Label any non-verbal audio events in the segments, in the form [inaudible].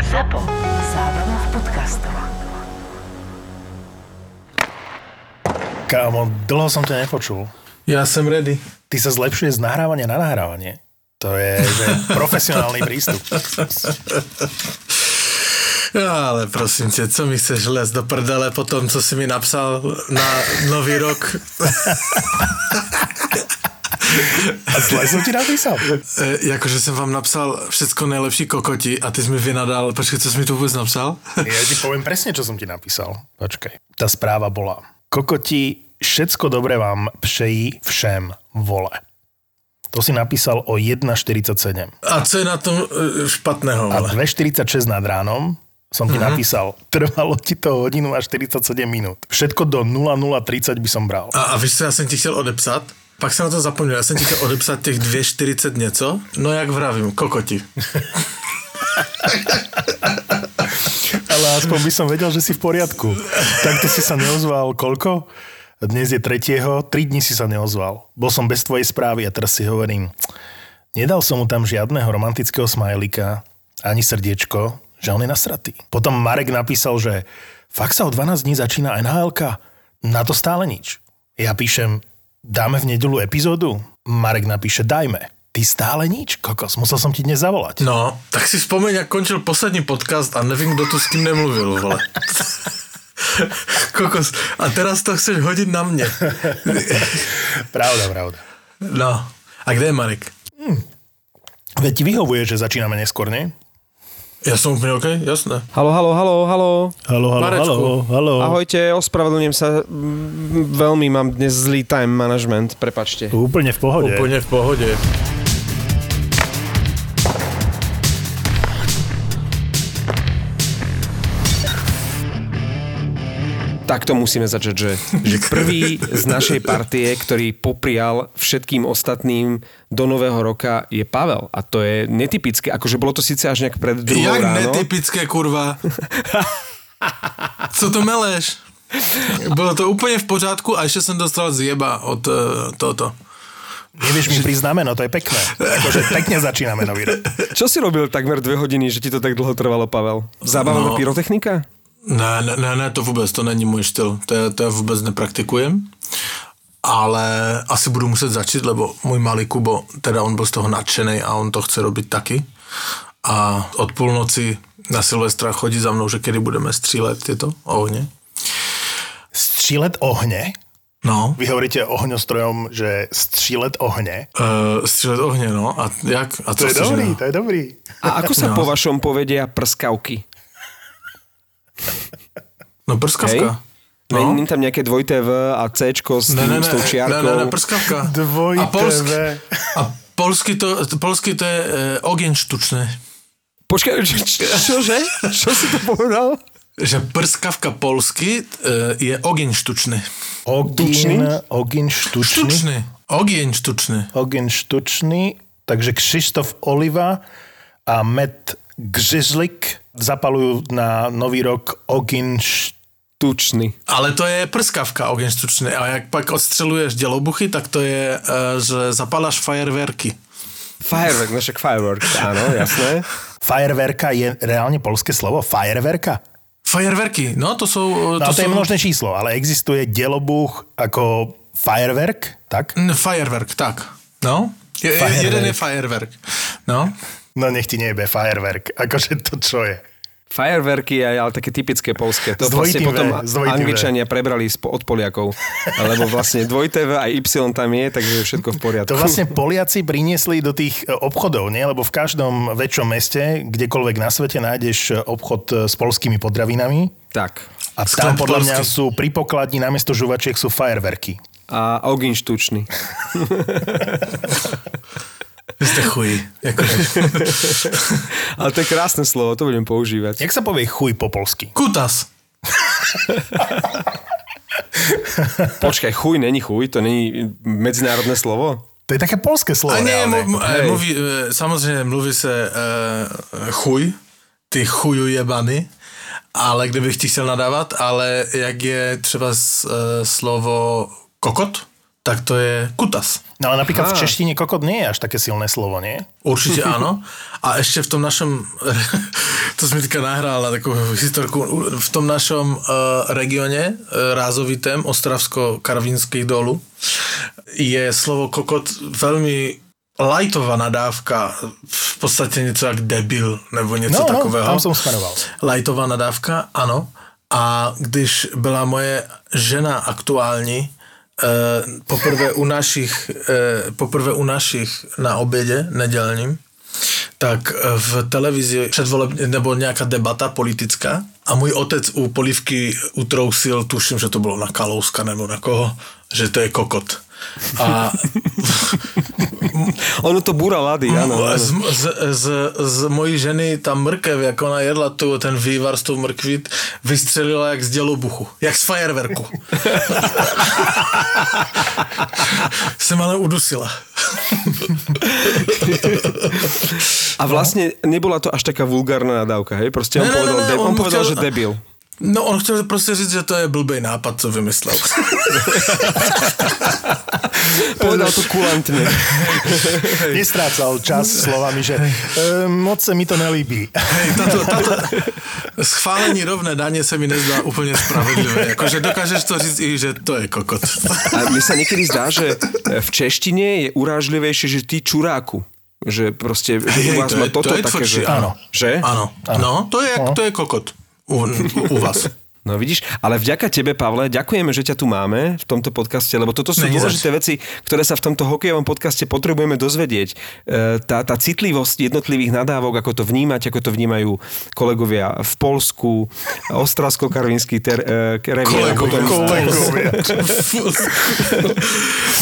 ZAPO. Zábrná v podcastov. Kámo, dlho som ťa nepočul. Ja som ready. Ty sa zlepšuje z nahrávania na nahrávanie. To je že profesionálny prístup. Ja, ale prosím ťa, co mi chceš les do prdele po tom, co si mi napsal na nový rok? [laughs] A zle som ti napísal. E, jakože jsem vám napsal všecko nejlepší kokoti a ty jsi mi vynadal, počkej, co jsi mi tu vůbec napsal? Ja ti poviem presne, čo som ti napísal. Počkaj. Tá správa bola. Kokoti, všetko dobré vám přejí všem vole. To si napísal o 1.47. A co je na tom e, špatného? A Ale? 2.46 nad ránom som ti napísal, trvalo ti to hodinu a 47 minút. Všetko do 00.30 by som bral. A, a víš, co já jsem ti chtěl odepsat? Pak jsem na to zapomněl, já jsem ti chtěl odepsat těch 2.40 něco, no jak vravím, kokoti. [laughs] Ale aspoň by som vedel, že si v poriadku. Takto si sa neozval koľko? Dnes je tretieho, tri dní si sa neozval. Bol som bez tvojej správy a teraz si hovorím, nedal som mu tam žiadneho romantického smajlika, ani srdiečko, že on je nasratý. Potom Marek napísal, že fakt sa o 12 dní začína nhl Na to stále nič. Ja píšem, dáme v nedelu epizódu? Marek napíše, dajme. Ty stále nič, kokos, musel som ti dnes zavolať. No, tak si vzpomeň, jak končil poslední podcast a nevím, kdo tu s kým nemluvil, vole. [laughs] Kokos, a teraz to chceš hodit na mě. Pravda, pravda. No, a kde je Marek? Veď ti vyhovuje, že začíname neskôr, nie? Ja som úplne OK, jasné. Halo, halo, halo, halo. Halo, halo, Marečku. halo, halo. Ahojte, ospravedlňujem sa. mm, Veľmi mám dnes zlý time management, prepačte. Úplne v pohode. Úplne v pohode. Takto musíme začať, že, že prvý z našej partie, ktorý poprial všetkým ostatným do nového roka je Pavel. A to je netypické. Akože bolo to síce až nejak pred druhou Jak ráno. netypické, kurva. Co to meleš? Bylo to úplně v pořádku a ještě jsem dostal zjeba od uh, tohoto. Nevieš mi priznámeno, to je pekné. Akože pekne začíname nový rok. Čo si robil takmer dve hodiny, že ti to tak dlho trvalo, Pavel? Zábavná No. pyrotechnika? Ne, ne, ne, ne, to vůbec, to není můj styl, to, je, to já vůbec nepraktikujem, ale asi budu muset začít, lebo můj malý Kubo, teda on byl z toho nadšený a on to chce robiť taky a od půlnoci na Silvestra chodí za mnou, že kedy budeme střílet tyto ohně. Střílet ohne. No, Vy hovoríte ohňostrojom, že střílet ohne. uh, střílet ohně, no, a jak? A To je dobrý, iného? to je dobrý. A ako sa No. po vašom povedia prskavky? No, Hej? prskavka. No. No. Není tam nejaké dvojité V a C s, Ne, ne, tým, ne, s tou ne, čiarkou? ne, ne, prskavka. Dvojité a polsky, V. a polsky to, polsky to je uh, ogen štučné. Počkaj, čo, [laughs] čo, čože? Čo si to povedal? Že prskavka polsky uh, je ogen štučný. Ogin, ogin štučný. Štučný. Ogen štučný. Ogin štučný. Takže Krzysztof Oliva a Matt Gřižlik zapalujú na nový rok ogin štučný. Tučný. Ale to je prskavka ogen štučný. A jak pak odstřeluješ dělobuchy, tak to je, uh, že zapalaš fajerverky. Firework, no však firework, áno, jasné. [laughs] Fajerverka je reálne polské slovo? Fajerverka? Fajerverky, no to jsou... No To to je množné číslo, ale existuje delobuch ako firework, tak? Fajerverk, tak. No. Je, jeden je fajerverk. No. No nech ti nejebe firework. Akože to čo je? Fireworky, aj, ale také typické polské. To vlastne potom V, dvojitým V. Angličania prebrali od Poliakov. Lebo vlastne dvojité V aj Y tam je, takže je všetko v poriadku. To vlastne Poliaci priniesli do tých e, obchodov, nie? Lebo v každom väčšom meste, kdekoľvek na svete nájdeš e, obchod e, s polskými potravinami. Tak. A tam podľa mňa sú pri pokladni namiesto žuvačiek sú fireworky. A ogiň štučný. [laughs] Ste chuji. Akože. [laughs] Ale to je krásne slovo, to budem používať. Jak sa povie chuj po polsky? Kutas. Počkaj, chuj není chuj, to není medzinárodné slovo? To je také polské slovo. A nie, reálne. mu, Hej. mluví, e, samozřejmě mluví se e, chuj, ty chuju jebany, ale kdybych ti chtěl nadávat, ale jak je třeba s, e, slovo kokot, tak to je kutas. No ale napríklad v Aha. češtine kokot nie je až také silné slovo, nie? Určitě ano. [laughs] A ještě v tom našem, [laughs] to si mi teďka nahrál na takovou historku. V tom našom uh, regione, uh, rázovitém, Ostravsko-Karvinských dolu, je slovo kokot veľmi lajtová nadávka, v podstate něco jak debil, nebo něco No, no, takového. tam som smeroval. Lajtová nadávka, ano. A když byla moje žena aktuální, poprvé u našich, eh, poprvé u našich na obědě nedělním, tak eh, v televizi předvoleb, nebo nějaká debata politická a můj otec u polivky utrousil, tuším, že to bylo na Kalouska nebo na koho, že to je kokot. A [laughs] Ono to búra lady, áno. z, z, z, z mojí ženy ta mrkev, jak ona jedla tu, ten vývar z tou mrkví, vystřelila jak z dělobuchu, jak z fajerverku. [laughs] Jsem ale udusila. A vlastne nebola to až taká vulgárna nadávka, hej? Proste on Ne, ne, ne, povedal, ne, de- on on povedal, chtěl- že debil. No, on chtěl prostě říct, že to je blbej nápad, co vymyslel. [laughs] Povedal to kulantne. Nestrácal čas slovami, že e, moc sa mi to nelíbí. Hej, tato, [laughs] tato schválení rovné daně se mi nezdá úplně spravedlivé. Jakože dokážeš to říct i, že to je kokot. A mne sa niekedy zdá, že v češtine je urážlivejšie, že ty čuráku. Že proste, že Hej, u vás to má je- toto to je také, tvrdšie, že... áno. Že? Ano. No, to je, jak, to je kokot. U, u vás. No vidíš, ale vďaka tebe, Pavle, ďakujeme, že ťa tu máme v tomto podcaste, lebo toto sú zač. dôležité veci, ktoré sa v tomto hokejovom podcaste potrebujeme dozvedieť. E, Tá, tá citlivosť jednotlivých nadávok, ako to vnímať, ako to vnímajú kolegovia v Polsku, Ostravsko-Karvinský ter, e, revír. a potom- Kolegovia. [laughs]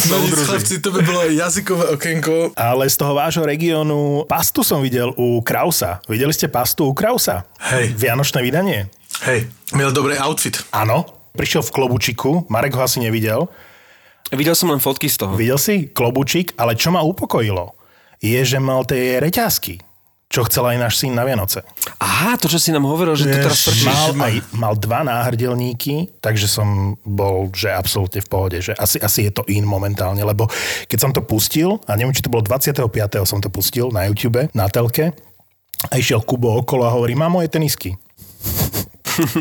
No nic, chlapci, to by bylo jazykové okénko. Ale z toho vášho regiónu pastu som videl u Krausa. Videli ste pastu u Krausa? Hej. Vianočné vydanie? Hej, měl dobrý outfit. Áno. Prišiel v klobučiku, Marek ho asi nevidel. Videl som len fotky z toho. Videl si klobučík, ale čo ma upokojilo, je, že mal tie reťazky, čo chcel aj náš syn na Vianoce. Aha, to, čo si nám hovoril, že to teraz frčíš. mal, aj, mal dva náhrdelníky, takže som bol že absolútne v pohode, že asi, asi je to in momentálne, lebo keď som to pustil, a neviem, či to bolo 25. som to pustil na YouTube, na telke, a išiel Kubo okolo a hovorí, mám moje tenisky.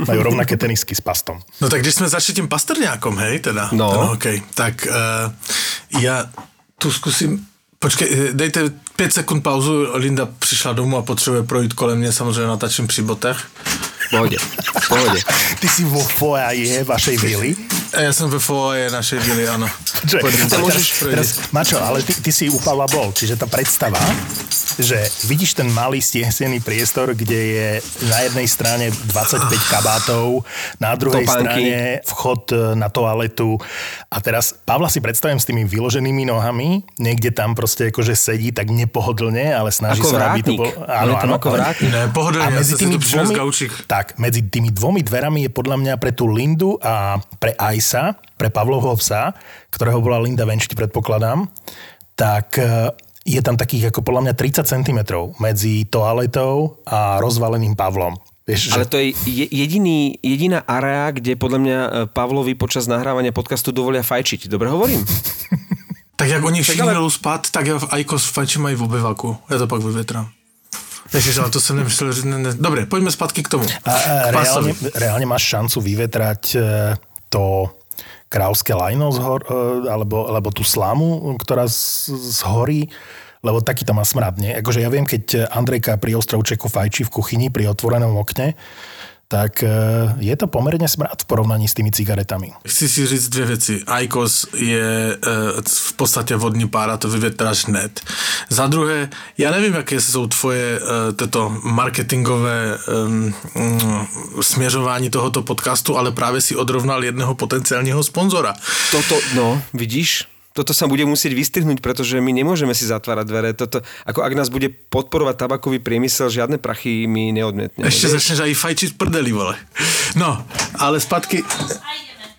Majú rovnaké tenisky s pastom. No tak když jsme začali tím pastrňákom, hej, teda, No. ten hokej, tak uh, já tu zkusím, počkej, eh, dejte pět sekund pauzu, Linda přišla domů a potřebuje projít kolem mě, samozřejmě natačím při botech. Pohode, pohode. Ty si vo foaje vašej vily? A já jsem ve foaje našej vily, ano. Že, Poďme teraz, teraz, Mačo, ale ty, ty si u Pavla bol, čiže tá predstava, že vidíš ten malý stiehsený priestor, kde je na jednej strane 25 kabátov, na druhej Topánky. strane vchod e, na toaletu a teraz Pavla si predstavím s tými vyloženými nohami, niekde tam proste akože sedí tak nepohodlne, ale snaží Ako sa, aby to vrátnik. bolo... Je tam ako vrátnik. Ne, si to přišel z gaučík. tak, medzi tými dvomi dverami je podľa mňa pre tú Lindu a pre Aisa, pre Pavlovho psa, ktorého bola Linda Venčiti, predpokladám, tak e, je tam takých ako podľa mňa 30 cm medzi toaletou a rozvaleným Pavlom. Vieš, Ale že... to je je- jediný, jediná area, kde podľa mňa e, Pavlovi počas nahrávania podcastu dovolia fajčiť. Dobre hovorím? [laughs] Tak jak oni všichni ale- spát, tak já v Aikos fajči mají v obyvaku. Já to pak vyvětrám. Ježiš, ale to jsem nemyslel, že ne, ne. Dobre, pojďme zpátky k tomu. A, a K pasovi. reálne, reálne máš šancu vyvetrať e, to krávské lajno zhor, e, alebo, alebo tú slamu, ktorá z, zhorí, lebo taký to má smrad? Akože ja viem, keď Andrejka pri Ostrovčeku fajčí v kuchyni pri otvorenom okne, tak e, je to pomerne smrad v porovnaní s tými cigaretami. Chci si říct dvě věci. Aikos je e, v podstatě vodní pára, to vyvětráš hned. Za druhé, já nevím, jaké jsou tvoje e, tyto marketingové um, um, směřování tohoto podcastu, ale právě si odrovnal jedného potenciálního sponzora. Toto, no, vidíš? Toto sa bude musieť vystrihnúť, pretože my nemôžeme si zatvárať dvere. Toto, ako ak nás bude podporovať tabakový priemysel, žiadne prachy my neodmietneme. Ještě začneš aj fajčit prdeli, vole. No, ale zpátky...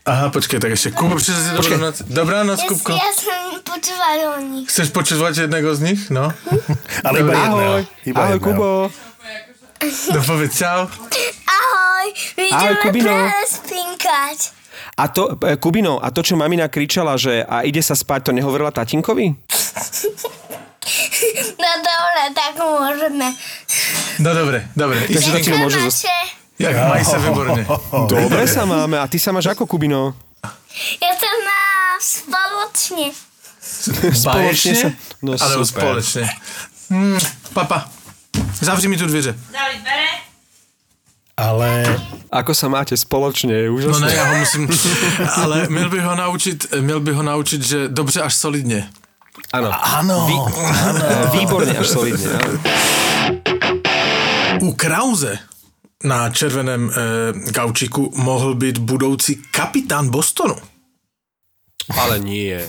Aha, počkej, tak ještě. Kubo, si dobrou noc. Dobrá noc, Kubko. Ja som počúvala o nich. Chceš počúvať jedného z nich? No. Ale iba jedného. Ahoj, Iba ahoj jedného. Kubo. No povedz čau. Ahoj, Ahoj, ideme Kubino. prespinkať. A to, e, Kubino, a to, čo mamina kričala, že a ide sa spať, to nehovorila tatinkovi? No dobre, tak môžeme. No dobre, dobre. Takže zatiaľ môže zostať. jak maj sa výborne. Dobre sa máme. A ty sa máš ako, Kubino? Ja to mám spoločne. Spoločne sa... No Alebo super. společne. Hmm, papa, zavři mi tu dveře. Ale Ako sa máte spoločne? Je No úžasné. ne, já ho musím, [laughs] ale měl by ho naučit, měl by ho naučit, že dobře až solidně. Áno. áno, Výborne, až solidne. áno. U Krause na červeném e, gaučiku mohl být budoucí kapitán Bostonu. Ale nie.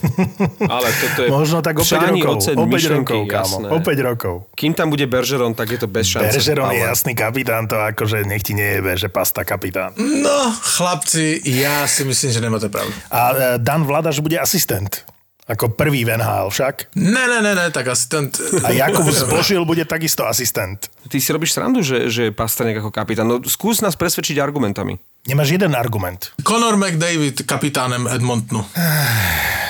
Ale toto je... možno tak o 5 Přání rokov. O 5 myšlenky, rokov, kámo. jasné. O 5 rokov. Kým tam bude Bergeron, tak je to bez šance. Bergeron je jasný kapitán, to akože nech ti nejebe, že pasta kapitán. No, chlapci, já si myslím, že nemáte pravdu. A e, Dan Vladaš bude asistent. Ako prvý v NHL však. Ne, ne, ne, ne, tak asistent... A Jakub [laughs] Zbožil bude takisto asistent. Ty si robíš srandu, že, že je Pastrňák ako kapitán. No skús nás presvedčiť argumentami. Nemáš jeden argument. Conor McDavid kapitánem Edmontonu. [sighs]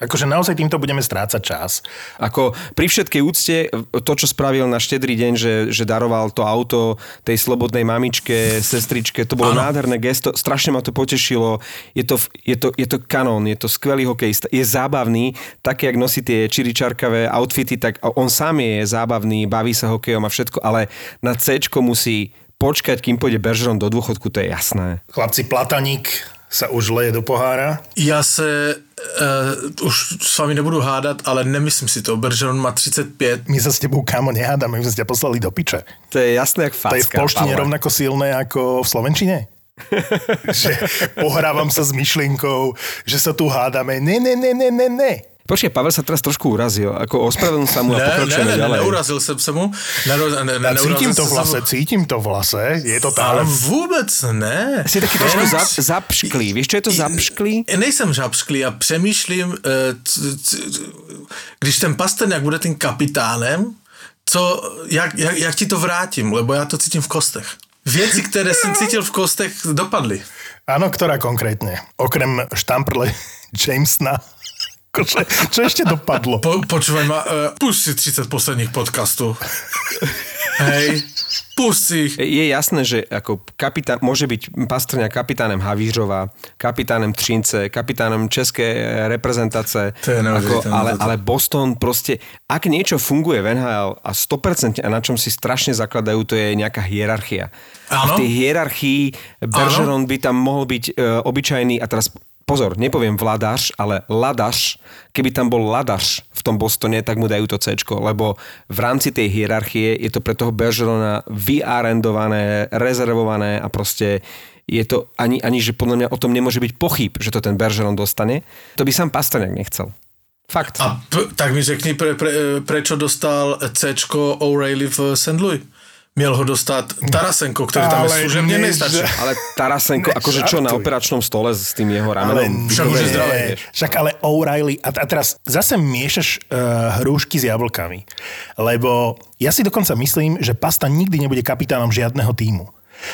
Akože naozaj týmto budeme strácať čas. Ako pri všetkej úcte, to, čo spravil na štedrý deň, že, že daroval to auto tej slobodnej mamičke, sestričke, to bolo Áno. nádherné gesto, strašne ma to potešilo. Je to, je to, je to kanón, je to skvelý hokejista, je zábavný, tak, jak nosí tie čiričarkavé outfity, tak on sám je zábavný, baví sa hokejom a všetko, ale na C musí počkať, kým pôjde Bergeron do dôchodku, to je jasné. Chlapci, Plataník sa už leje do pohára. Já se uh, už s vámi nebudu hádat, ale nemyslím si to. Bergeron má 35. My sa s tebou, kámo, nehádame, my sme ťa poslali do piče. To je jasné, jak facka. To je v polštine Pavle. rovnako silné ako v slovenčine? [laughs] že pohrávam sa s myšlienkou, že sa tu hádame. Ne, ne, ne, ne, ne, ne. Počkej, Pavel sa teraz trošku urazil. Ako ospravedlnil sa mu a Ne, ne, pokračujeme ne, ne, ďalej. neurazil jsem se mu. Nero, ne, ne, Ja neurazil cítim to v jsem se hlase, mu. cítim to v hlase, je to Ale tam. vůbec ne. Si taký trošku zap, zapšklý. Vieš, čo je to zapšklý? Nejsem žabšklý, já přemýšlím, eh, když ten Pastrňák bude tím kapitánem, co, jak, jak, jak ti to vrátím, lebo já to cítím v kostech. Věci, které jsem cítil v kostech, dopadly. Áno, ktorá konkrétne? Okrem štamprle [laughs] Jamesna. Akože, čo ešte dopadlo? Po, počúvaj ma, uh, pust si 30 posledních podcastov. Hej, pust si ich. Je jasné, že ako kapitán, môže byť Pastrňa kapitánem Havířova, kapitánem Třince, kapitánem Českej. To je neuveriteľné ale, ale Boston proste, ak niečo funguje v NHL a 100% a na čom si strašne zakladajú, to je nejaká hierarchia. A Áno. v tej hierarchii Bergeron by tam mohol byť e, obyčajný, a teraz pozor, nepoviem vladaš, ale ladaš. Keby tam bol ladaš v tom Bostone, tak mu dajú to C, lebo v rámci tej hierarchie je to pre toho Bergerona vyarendované, rezervované a proste je to ani, ani, že podľa mňa o tom nemôže byť pochyb, že to ten Bergeron dostane. To by sám Pastrňák nechcel. Fakt. A p- tak mi řekni, pre, pre, prečo dostal C O'Reilly v St. Louis. Měl ho dostat Tarasenko, ktorý tam je Ale služebne ne, nestačí. že- Ale Tarasenko, akože čo na operačnom stole s tým jeho Ale ramenom? však už je nie, zdravý. Však ale O'Reilly, a, a teraz zase miešaš uh, hrušky s jablkami. Lebo ja si dokonca myslím, že Pasta nikdy nebude kapitánom žiadneho týmu.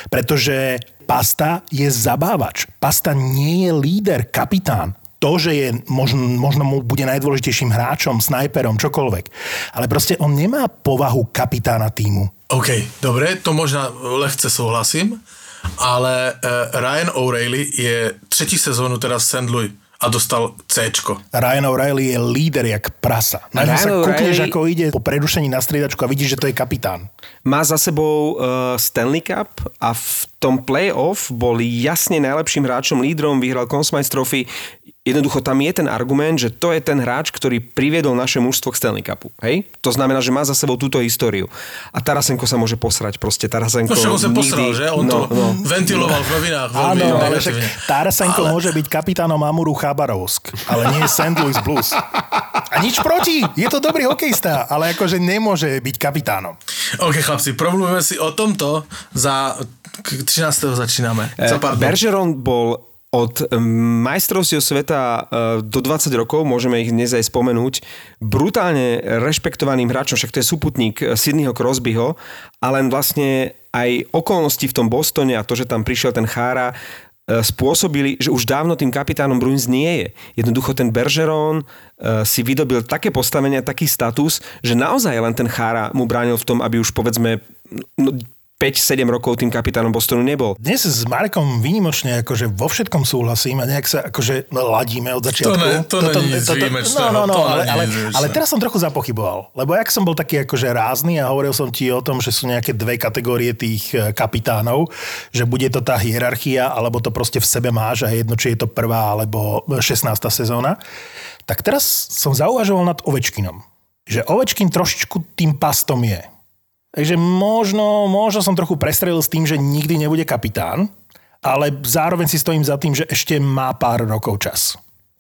Pretože Pasta je zabávač. Pasta nie je líder, kapitán. To, že je možno, možno mu bude najdôležitejším hráčom, snajperom, čokoľvek. Ale proste on nemá povahu kapitána týmu. OK, dobre, to možná lehce souhlasím, ale uh, Ryan O'Reilly je třetí sezónu teda v St. Louis a dostal C. Ryan O'Reilly je líder jak prasa. Na Ryan sa kúkneš, O'Reilly- ako ide po prerušení na striedačku a vidíš, že to je kapitán. Má za sebou uh, Stanley Cup a v tom play-off bol jasne najlepším hráčom, lídrom, vyhral Conn Smythe Trophy. Jednoducho tam je ten argument, že to je ten hráč, ktorý priviedol naše mužstvo k Stanley Cupu. Hej? To znamená, že má za sebou túto históriu. A Tarasenko sa môže posrať. Proste Tarasenko No on sa nikdy... posral, že? On no, to no. ventiloval v novinách veľmi Áno, ale však. Tarasenko ale... môže byť kapitánom Amuru Chabarovsk, ale nie St. Louis Blues. A nič proti, je to dobrý hokejista, ale akože nemôže byť kapitánom. OK, chlapci, promluvíme si o tomto za... k 13. začíname. Za pár dní. Bergeron bol od majstrovstiev sveta e, do 20 rokov, môžeme ich dnes aj spomenúť, brutálne rešpektovaným hráčom, však to je súputník e, Sydneyho Crosbyho, a len vlastne aj okolnosti v tom Bostone a to, že tam prišiel ten Chára, spôsobili, že už dávno tým kapitánom Bruins nie je. Jednoducho ten Bergeron e, si vydobil také postavenie, taký status, že naozaj len ten Chára mu bránil v tom, aby už povedzme no, 5-7 rokov tým kapitánom Bostonu nebol. Dnes s Markom výnimočne akože vo všetkom súhlasím a nejak sa akože ladíme od začiatku. ne- to není nic výjimečného, No, no, no, to ale, ale, ale teraz som trochu zapochyboval. Lebo jak som bol taký akože rázny a hovoril som ti o tom, že sú nejaké dve kategórie tých e, kapitánov, že bude to tá hierarchia, alebo to proste v sebe máš a je jedno, či je to prvá alebo 16. sezóna. Tak teraz som zauvažoval nad Ovečkinom. Že Ovečkin trošičku tým pastom je. Takže možno, možno som trochu prestrelil s tým, že nikdy nebude kapitán, ale zároveň si stojím za tým, že ešte má pár rokov čas.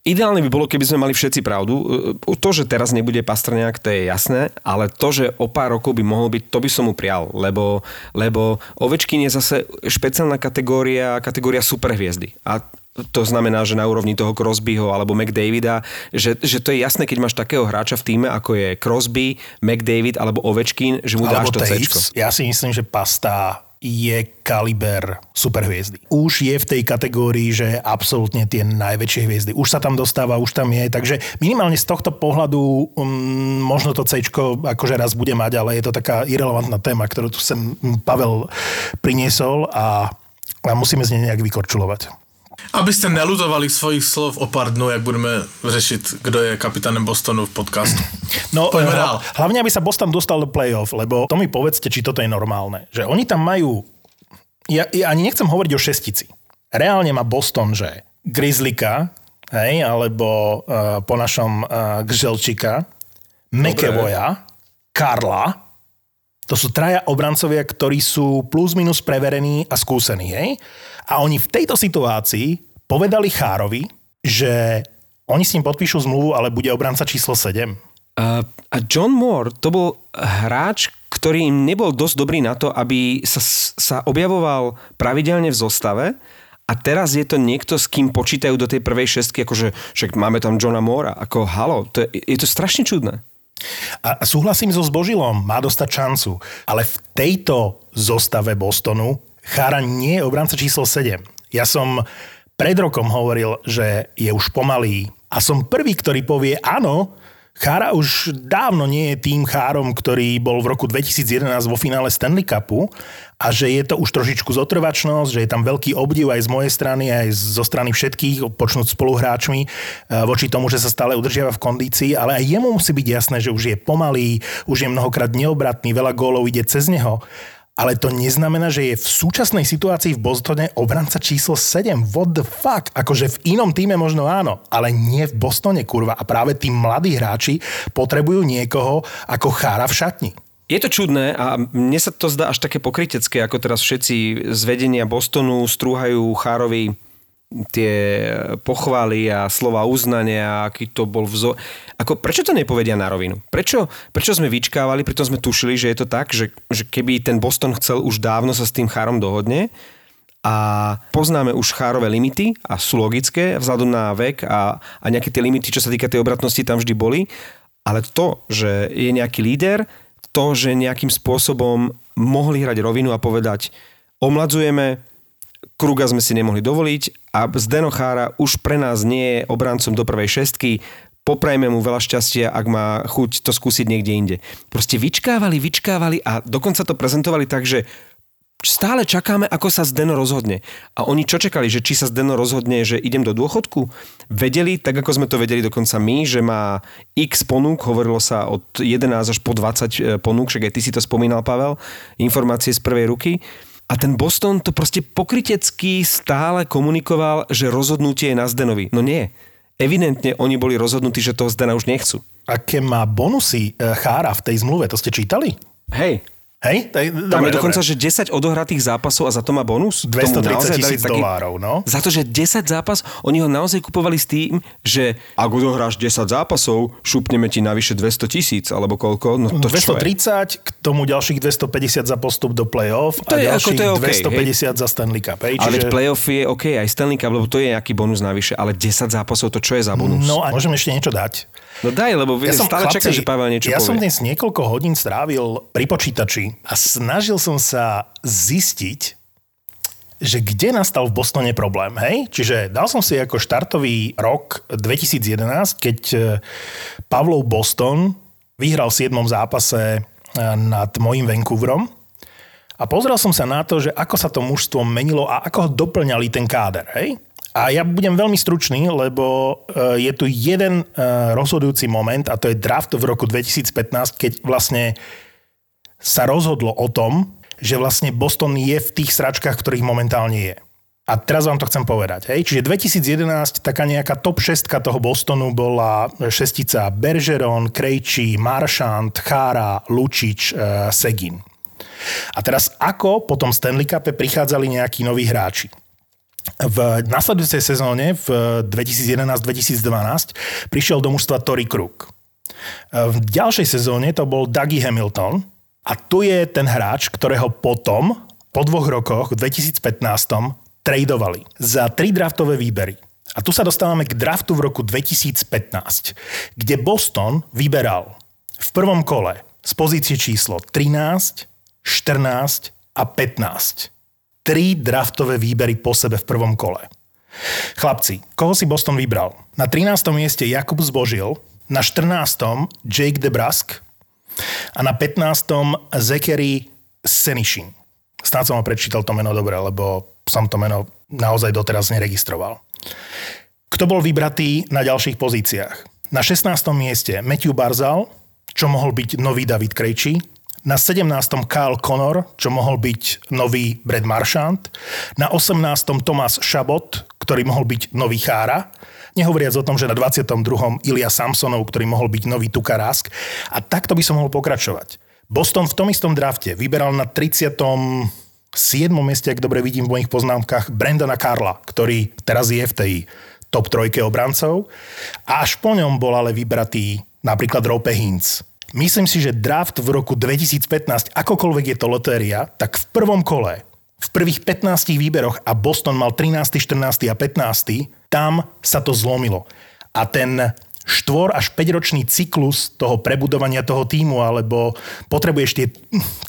Ideálne by bolo, keby sme mali všetci pravdu. E, To, že teraz nebude Pastrňák, to je jasné, ale to, že o pár rokov by mohol byť, to by som mu prial, lebo, lebo Ovečkin je zase špeciálna kategória, kategória superhviezdy. A to znamená, že na úrovni toho Crosbyho alebo McDavida, že, že to je jasné, keď máš takého hráča v týme, ako je Crosby, McDavid alebo Ovečkin, že mu dáš to Taves. Ja si myslím, že Pasta je kaliber superhviezdy. Už je v tej kategórii, že absolútne tie najväčšie hviezdy. Už sa tam dostáva, už tam je, takže minimálne z tohto pohľadu um, možno to C akože raz bude mať, ale je to taká irrelevantná téma, ktorú tu sem Pavel priniesol a, a musíme z nej nejak vykorčulovať. Abyste nelutovali svojich slov o pár dnů, jak budeme řešit, kdo je kapitánem Bostonu v podcastu. [clears throat] No, Poďme hla- dál. hlavne, aby sa Boston dostal do play-off, lebo to mi povedzte, či toto je normálne. Že oni tam majú... Ja, ja ani nechcem hovoriť o šestici. Reálne má Boston, že Grizzlyka, hej, alebo uh, po našom uh, Gželčika, McEvoya, Karla, to sú traja obrancovia, ktorí sú plus minus preverení a skúsení, hej? A oni v tejto situácii povedali Chárovi, že oni s ním podpíšu zmluvu, ale bude obranca číslo 7. A, a John Moore to bol hráč, ktorý im nebol dosť dobrý na to, aby sa, sa objavoval pravidelne v zostave a teraz je to niekto, s kým počítajú do tej prvej šestky, akože však máme tam Johna Moora, ako halo, to je, je to strašne čudné. A súhlasím so Zbožilom, má dostať šancu. Ale v tejto zostave Bostonu Chára nie je obranca číslo 7. Ja som pred rokom hovoril, že je už pomalý. A som prvý, ktorý povie áno, Chára už dávno nie je tým Chárom, ktorý bol v roku 2011 vo finále Stanley Cupu a že je to už trošičku zotrvačnosť, že je tam veľký obdiv aj z mojej strany, aj zo strany všetkých, počnúť spoluhráčmi e, voči tomu, že sa stále udržiava v kondícii, ale aj jemu musí byť jasné, že už je pomalý, už je mnohokrát neobratný, veľa gólov ide cez neho. Ale to neznamená, že je v súčasnej situácii v Bostone obranca číslo 7. What the fuck? Akože v inom týme možno áno, ale nie v Bostone, kurva. A práve tí mladí hráči potrebujú niekoho ako chára v šatni. Je to čudné a mne sa to zdá až také pokrytecké, ako teraz všetci z vedenia Bostonu strúhajú Chárovi tie pochvály a slova uznania, aký to bol vzor. Ako, prečo to nepovedia na rovinu? Prečo, prečo sme vyčkávali, pritom sme tušili, že je to tak, že, že keby ten Boston chcel už dávno sa s tým Chárom dohodne, a poznáme už chárové limity a sú logické vzhľadom na vek a, a nejaké tie limity, čo sa týka tej obratnosti, tam vždy boli. Ale to, že je nejaký líder, to, že nejakým spôsobom mohli hrať rovinu a povedať omladzujeme, Kruga sme si nemohli dovoliť a Zdeno Chára už pre nás nie je obrancom do prvej šestky, poprajme mu veľa šťastia, ak má chuť to skúsiť niekde inde. Proste vyčkávali, vyčkávali a dokonca to prezentovali tak, že stále čakáme, ako sa Zdeno rozhodne. A oni čo čakali, že či sa Zdeno rozhodne, že idem do dôchodku? Vedeli, tak ako sme to vedeli dokonca my, že má x ponúk, hovorilo sa od 11 až po 20 ponúk, však aj ty si to spomínal, Pavel, informácie z prvej ruky. A ten Boston to proste pokrytecky stále komunikoval, že rozhodnutie je na Zdenovi. No nie. Evidentne oni boli rozhodnutí, že toho Zdena už nechcú. Aké má bonusy e, Chára v tej zmluve, to ste čítali? Hej, Hej? Tak, Tam dobre, je dokonca, dobre. že 10 odohratých zápasov a za to má bonus? Tomu 230 naozaj dali tisíc dolárov, no. Za to, že 10 zápas, oni ho naozaj kupovali s tým, že ak odohráš 10 zápasov, šupneme ti navyše 200 tisíc, alebo koľko? No to čo je? 230, k tomu ďalších 250 za postup do play-off To a je- ako ďalších to je OK, 250 za Stanley Cup. Hej? Ale veď playoff je OK, aj Stanley Cup, lebo to je nejaký bonus navyše, ale 10 zápasov, to čo je za bonus? No a môžem ešte niečo dať. No daj, lebo ja stále čakám, že Pavel niečo ja povie. som dnes niekoľko hodín strávil pri počítači a snažil som sa zistiť, že kde nastal v Bostone problém, hej? Čiže dal som si ako štartový rok 2011, keď e, Pavlov Boston vyhral v 7. zápase e, nad mojim Vancouverom a pozrel som sa na to, že ako sa to mužstvo menilo a ako ho doplňali ten káder, hej? A ja budem veľmi stručný, lebo e, je tu jeden rozhodujúci moment a to je draft v roku 2015, keď vlastne sa rozhodlo o tom, že vlastne Boston je v tých sračkách, ktorých momentálne je. A teraz vám to chcem povedať. Hej. Čiže 2011 taká nejaká top 6 toho Bostonu bola šestica Bergeron, Krejči, Maršant, Chára, Lučič, uh, Segin. A teraz ako potom Stanley Cup prichádzali nejakí noví hráči? V nasledujúcej sezóne v 2011-2012 prišiel do mužstva Tory Krug. V ďalšej sezóne to bol Dougie Hamilton, a tu je ten hráč, ktorého potom, po dvoch rokoch, v 2015 tradovali za tri draftové výbery. A tu sa dostávame k draftu v roku 2015, kde Boston vyberal v prvom kole z pozície číslo 13, 14 a 15. Tri draftové výbery po sebe v prvom kole. Chlapci, koho si Boston vybral? Na 13. mieste Jakub Zbožil, na 14. Jake DeBrusk, a na 15. Zachary Senishin. Snáď som ho prečítal to meno dobre, lebo som to meno naozaj doteraz neregistroval. Kto bol vybratý na ďalších pozíciách? Na 16. mieste Matthew Barzal, čo mohol byť nový David Krejčí, na 17. Kyle Connor, čo mohol byť nový Brad Marchand, na 18. Tomás Šabot, ktorý mohol byť nový Chára, Nehovoriac o tom, že na 22. Ilia Samsonov, ktorý mohol byť nový Tukarask. A takto by som mohol pokračovať. Boston v tom istom drafte vyberal na 37. mieste, ak dobre vidím v mojich poznámkach, Brandona Karla, ktorý teraz je v tej top trojke obrancov. A až po ňom bol ale vybratý napríklad Rope Hintz. Myslím si, že draft v roku 2015, akokoľvek je to lotéria, tak v prvom kole v prvých 15 výberoch a Boston mal 13., 14. a 15., tam sa to zlomilo. A ten štvor až 5 ročný cyklus toho prebudovania toho týmu, alebo potrebuješ tie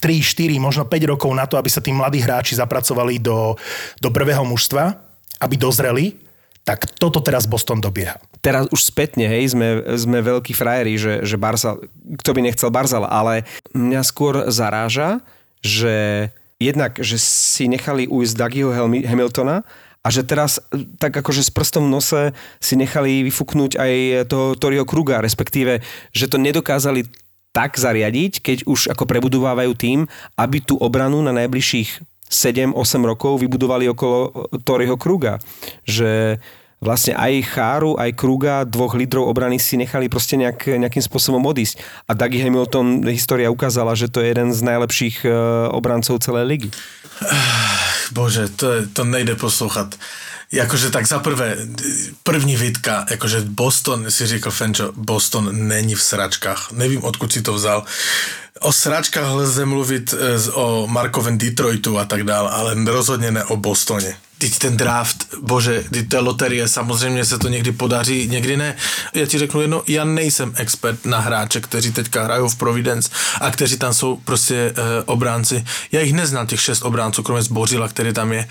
3, 4, možno 5 rokov na to, aby sa tí mladí hráči zapracovali do, do prvého mužstva, aby dozreli, tak toto teraz Boston dobieha. Teraz už spätne, hej, sme, sme veľkí frajeri, že, že Barzal, kto by nechcel Barzal, ale mňa skôr zaráža, že jednak, že si nechali ujsť Dougieho Hamiltona a že teraz tak akože s prstom v nose si nechali vyfúknúť aj toho Toriho Kruga, respektíve, že to nedokázali tak zariadiť, keď už ako prebudovávajú tým, aby tú obranu na najbližších 7-8 rokov vybudovali okolo Toriho Kruga. Že vlastne aj Cháru, aj Kruga, dvoch lídrov obrany si nechali proste nejak, nejakým spôsobom odísť. A Dougie Hamilton, história ukázala, že to je jeden z najlepších e, obrancov celej ligy. Bože, to, to nejde poslouchat. Jakože tak za prvé, první vidka, jakože Boston, si řekl Fenčo, Boston není v sračkách. Nevím, odkud si to vzal. O sračkách lze mluvit e, o Markovem Detroitu a tak dále, ale rozhodně ne o Bostoně. Teď ten draft, bože, teď to loterie, samozřejmě se to někdy podaří, někdy ne. Já ti řeknu jedno, já nejsem expert na hráče, kteří teďka hrajou v Providence a kteří tam jsou prostě e, obránci. Já jich neznám, těch šest obránců, kromě Zbořila, který tam je.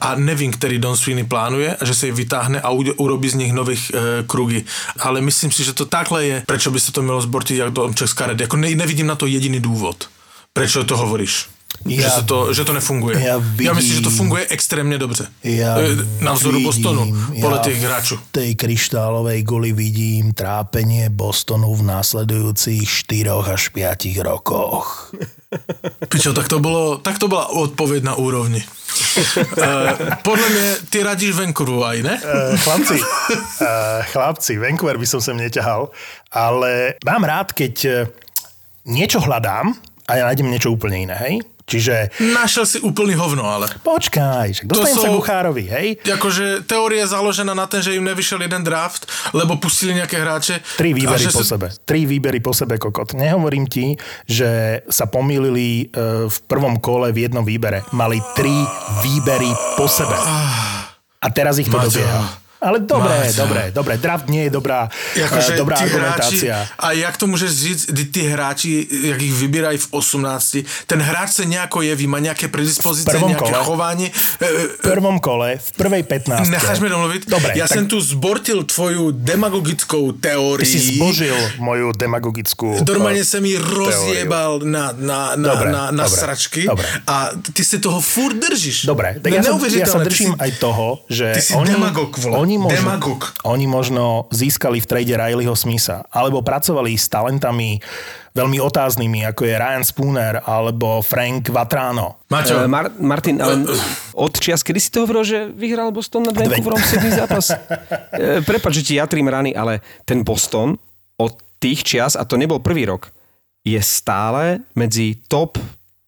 A nevím, který Don Sweeney plánuje, že se je vytáhne a urobí z nich nových e, krugy. Ale myslím si, že to takhle je. Prečo by se to mělo zbortiť jak do Česká red? Jako ne, nevidím na to jediný důvod. Prečo to hovoríš? Ja, že, to, že to nefunguje. Ja, vidím, ja myslím, že to funguje extrémne dobře. Ja Na vzoru Bostonu, podľa ja tých hráčov. V tej kryštálovej guli vidím trápenie Bostonu v následujúcich 4 až 5 rokoch. Pičo, tak to, bolo, tak to bola odpoveď na úrovni. uh, podľa mňa, ty radíš Vancouveru aj, ne? Uh, chlapci, uh, chlapci, Vancouver by som sem neťahal, ale mám rád, keď niečo hľadám a ja nájdem niečo úplne iné, hej? Čiže... Našiel si úplný hovno, ale. Počkaj, dostanem to sa ku Chárovi, hej? Akože teória je založená na ten, že im nevyšiel jeden draft, lebo pustili nejaké hráče. Tri výbery po sa... sebe. Tri výbery po sebe, kokot. Nehovorím ti, že sa pomýlili e, v prvom kole v jednom výbere. Mali tri výbery po sebe. A teraz ich to Maťo. dobieha. Ale dobré, dobré, dobré. Draft nie je dobrá, Jakože eh, dobrá ty hráči, argumentácia. a jak to můžeš říct, kdy ty hráči, jak ich vybírají v 18, ten hráč se nejako jeví, má nějaké predispozice, prvom nějaké kole. chování. E, V prvom kole, v prvej 15. Necháš mi domluvit? Dobre, Já tak jsem tu zbortil tvoju demagogickou ty teórii. si zbožil moju demagogickú... Normálně eh, se mi rozjebal na, na, na, Dobre, na, na dobre, sračky dobre. a ty si toho furt držíš. Dobre, tak No, ja sa, ja sa ty držím si- aj toho, že ty si oni, demagog, vole. Oni, možno, Demagog. oni možno získali v trade Rileyho Smitha, alebo pracovali s talentami veľmi otáznými, ako je Ryan Spooner alebo Frank Vatrano. Maťo, Eh, Mar- Martin, ale od čias, kedy si to hovoril, že vyhral Boston nad Vancouverom 7 zápas? [laughs] Eh, Prepač, že ti jatrím rany, ale ten Boston od tých čias, a to nebol prvý rok, je stále medzi top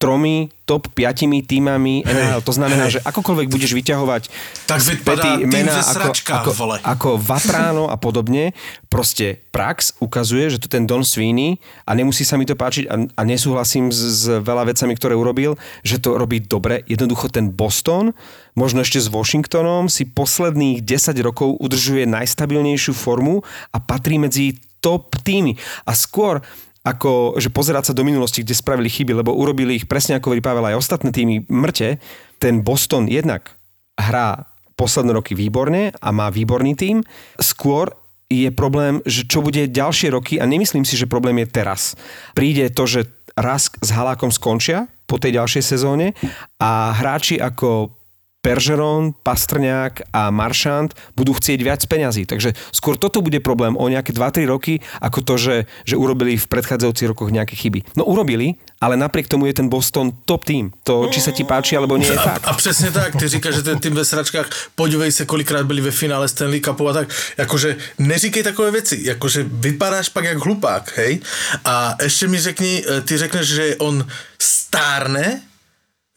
tromi, top piatimi týmami NHL. To znamená, že akokoľvek budeš vyťahovať Tak tým mená ako, ako, vole. ako Vatráno a podobne, proste prax ukazuje, že to ten Don Sweeney a nemusí sa mi to páčiť a, a nesúhlasím s, s veľa vecami, ktoré urobil, že to robí dobre. Jednoducho ten Boston, možno ešte s Washingtonom, si posledných 10 rokov udržuje najstabilnejšiu formu a patrí medzi top týmy. A skôr ako že pozerať sa do minulosti, kde spravili chyby, lebo urobili ich presne ako hovorí Pavel aj ostatné týmy mŕte, ten Boston jednak hrá posledné roky výborne a má výborný tím. Skôr je problém, že čo bude ďalšie roky a nemyslím si, že problém je teraz. Príde to, že Rask s Halákom skončia po tej ďalšej sezóne a hráči ako Peržeron, Pastrňák a Maršant budú chcieť viac peňazí. Takže skôr toto bude problém o nejaké 2-3 roky, ako to, že, že urobili v predchádzajúcich rokoch nejaké chyby. No urobili, ale napriek tomu je ten Boston top tým. To, či sa ti páči, alebo nie je fakt. A, a přesně tak, ty říkáš, že ten tým ve sračkách, podívej se, kolikrát byli ve finále Stanley Cupu a tak, jakože neříkej takové věci, jakože vypadáš pak jak hlupák, hej? A ještě mi řekni, eh, ty řekneš, že on stárne,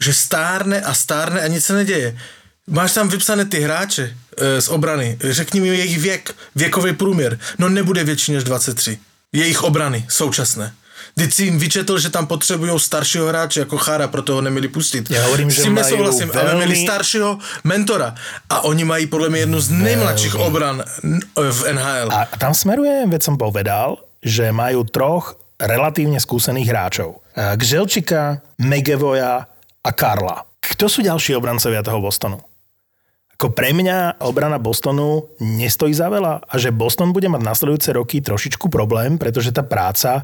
že stárne a stárne a nic se neděje. Máš tam vypsané ty hráče e, z obrany. Řekni mi jejich věk, věkový průměr. No nebude větší než 23. Jejich obrany současné. Teď si jim vyčetl, že tam potřebují staršího hráče jako Chára, proto ho neměli pustit. Já hovorím, S mají nesouhlasím, ale velmi- měli staršího mentora. A oni mají podle mě jednu z nejmladších obran n- v NHL. A tam smerujem, veď som povedal, že majú troch relatívne skúsených hráčov. Gželčika, Megevoja a Karla. Kto sú ďalší obrancovia toho Bostonu? Ako pre mňa obrana Bostonu nestojí za veľa a že Boston bude mať nasledujúce roky trošičku problém, pretože tá práca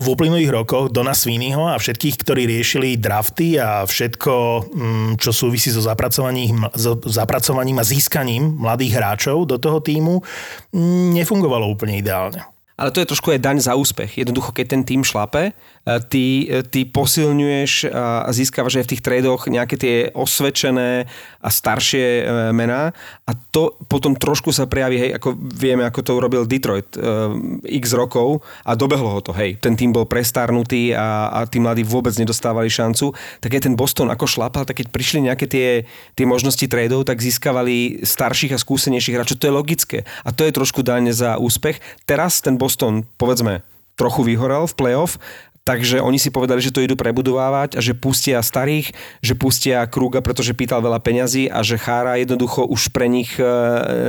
v uplynulých rokoch Dona Sweeneyho a všetkých, ktorí riešili drafty a všetko, mm, čo súvisí so zapracovaním, so zapracovaním a získaním mladých hráčov do toho týmu, mm, nefungovalo úplne ideálne. Ale to je trošku aj daň za úspech. Jednoducho, keď ten tým šlape, ty, e, ty posilňuješ a získavaš aj v tých tradoch nejaké tie osvedčené a staršie e, mená a to potom trošku sa prejaví, hej, ako vieme, ako to urobil Detroit e, x rokov a dobehlo ho to, hej. Ten tým bol prestarnutý a, a tí mladí vôbec nedostávali šancu. Tak aj ten Boston ako šlapal, tak keď prišli nejaké tie, tie možnosti tradov, tak získavali starších a skúsenejších hráčov. To je logické. A to je trošku daň za úspech. Teraz ten Boston, povedzme, trochu vyhorel v playoff, takže oni si povedali, že to idú prebudovávať a že pustia starých, že pustia Krúga, pretože pýtal veľa peňazí a že Chára jednoducho už pre nich e,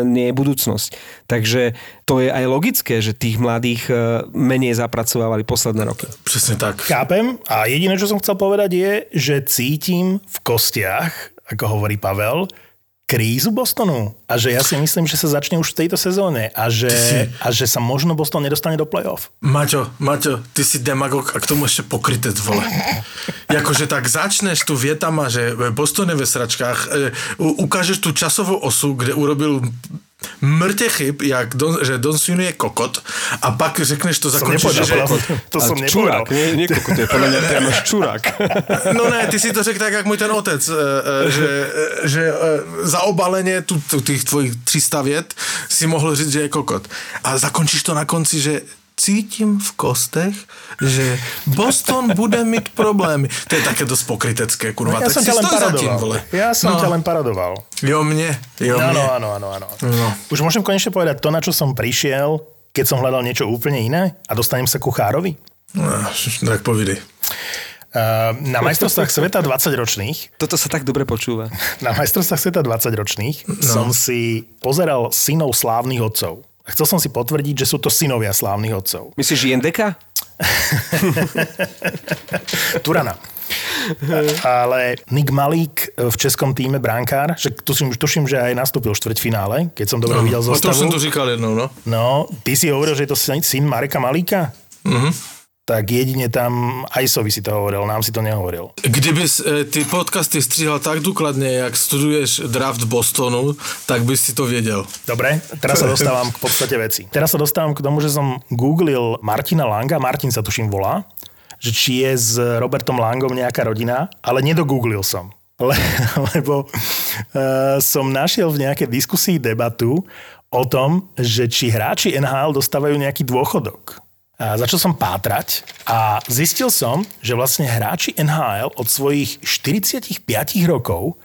nie je budúcnosť. Takže to je aj logické, že tých mladých e, menej zapracovávali posledné roky. Přesně tak. Chápem a jediné, čo som chcel povedať je, že cítim v kostiach, ako hovorí Pavel, krízu Bostonu a že ja si myslím, že sa začne už v tejto sezóne a že, a že sa možno Boston nedostane do playoff. Maťo, Maťo, ty si demagog a k tomu ještě pokrytec, vole. [laughs] Jakože tak začneš tu větama, že Boston je ve sračkách, e, ukážeš tu časovou osu, kde urobil mrtě chyb, jak Don, že Don Sweeney je kokot a pak řekneš to, zakončíš, že... mňa, to som nepovedal. čurák, nie, nie [laughs] koko, to je podľa mňa priamo čurák. [laughs] No ne, ty si to řekl tak, jak můj ten otec, e, e, že, e, že za obaleně tu, tu, těch tvojich 300 vět si mohl říct, že je kokot. A zakončíš to na konci, že cítím v kostech, že Boston bude mít problémy. To je také dost pokrytecké, kurva. ja tak som si ťa len paradoval. vole. Ja som no. ťa len paradoval. Jo, mne. Jo, Áno, mne. áno, áno, áno. No. Už môžem konečne povedať to, na čo som prišiel, keď som hľadal niečo úplne iné a dostanem sa ku Chárovi? No, tak povídej. Uh, na [laughs] majstrovstvách sveta 20 ročných Toto sa tak dobre počúva. na majstrovstvách sveta 20 ročných no. som si pozeral synov slávnych otcov. A chcel som si potvrdiť, že sú to synovia slávnych otcov. Myslíš Jendeka? [laughs] Turana. Ale Nick Malík v českom týme brankár, že tuším, tuším, že aj nastúpil v štvrťfinále, keď som dobre videl No, to zostavu. už som to říkal jednou, no. No, ty si hovoril, že je to syn syn Mareka Malíka? Mhm. Tak jedine tam Ajsovi si to hovoril, nám si to nehovoril. Kdybys e, ty podcasty stříhal tak důkladně, jak studuješ draft Bostonu, tak bys si to věděl. Dobre, teraz sa dostávam k podstate veci. Teraz sa dostávam k tomu, že som googlil Martina Langa, Martin sa tuším volá, že či je s Robertom Langom nejaká rodina, ale nedogooglil som. [laughs] Le, lebo uh, som našiel v nejakej diskusii debatu o tom, že či hráči NHL dostávajú nejaký dôchodok. Začal som pátrať a zistil som, že vlastne hráči NHL od svojich 45 rokov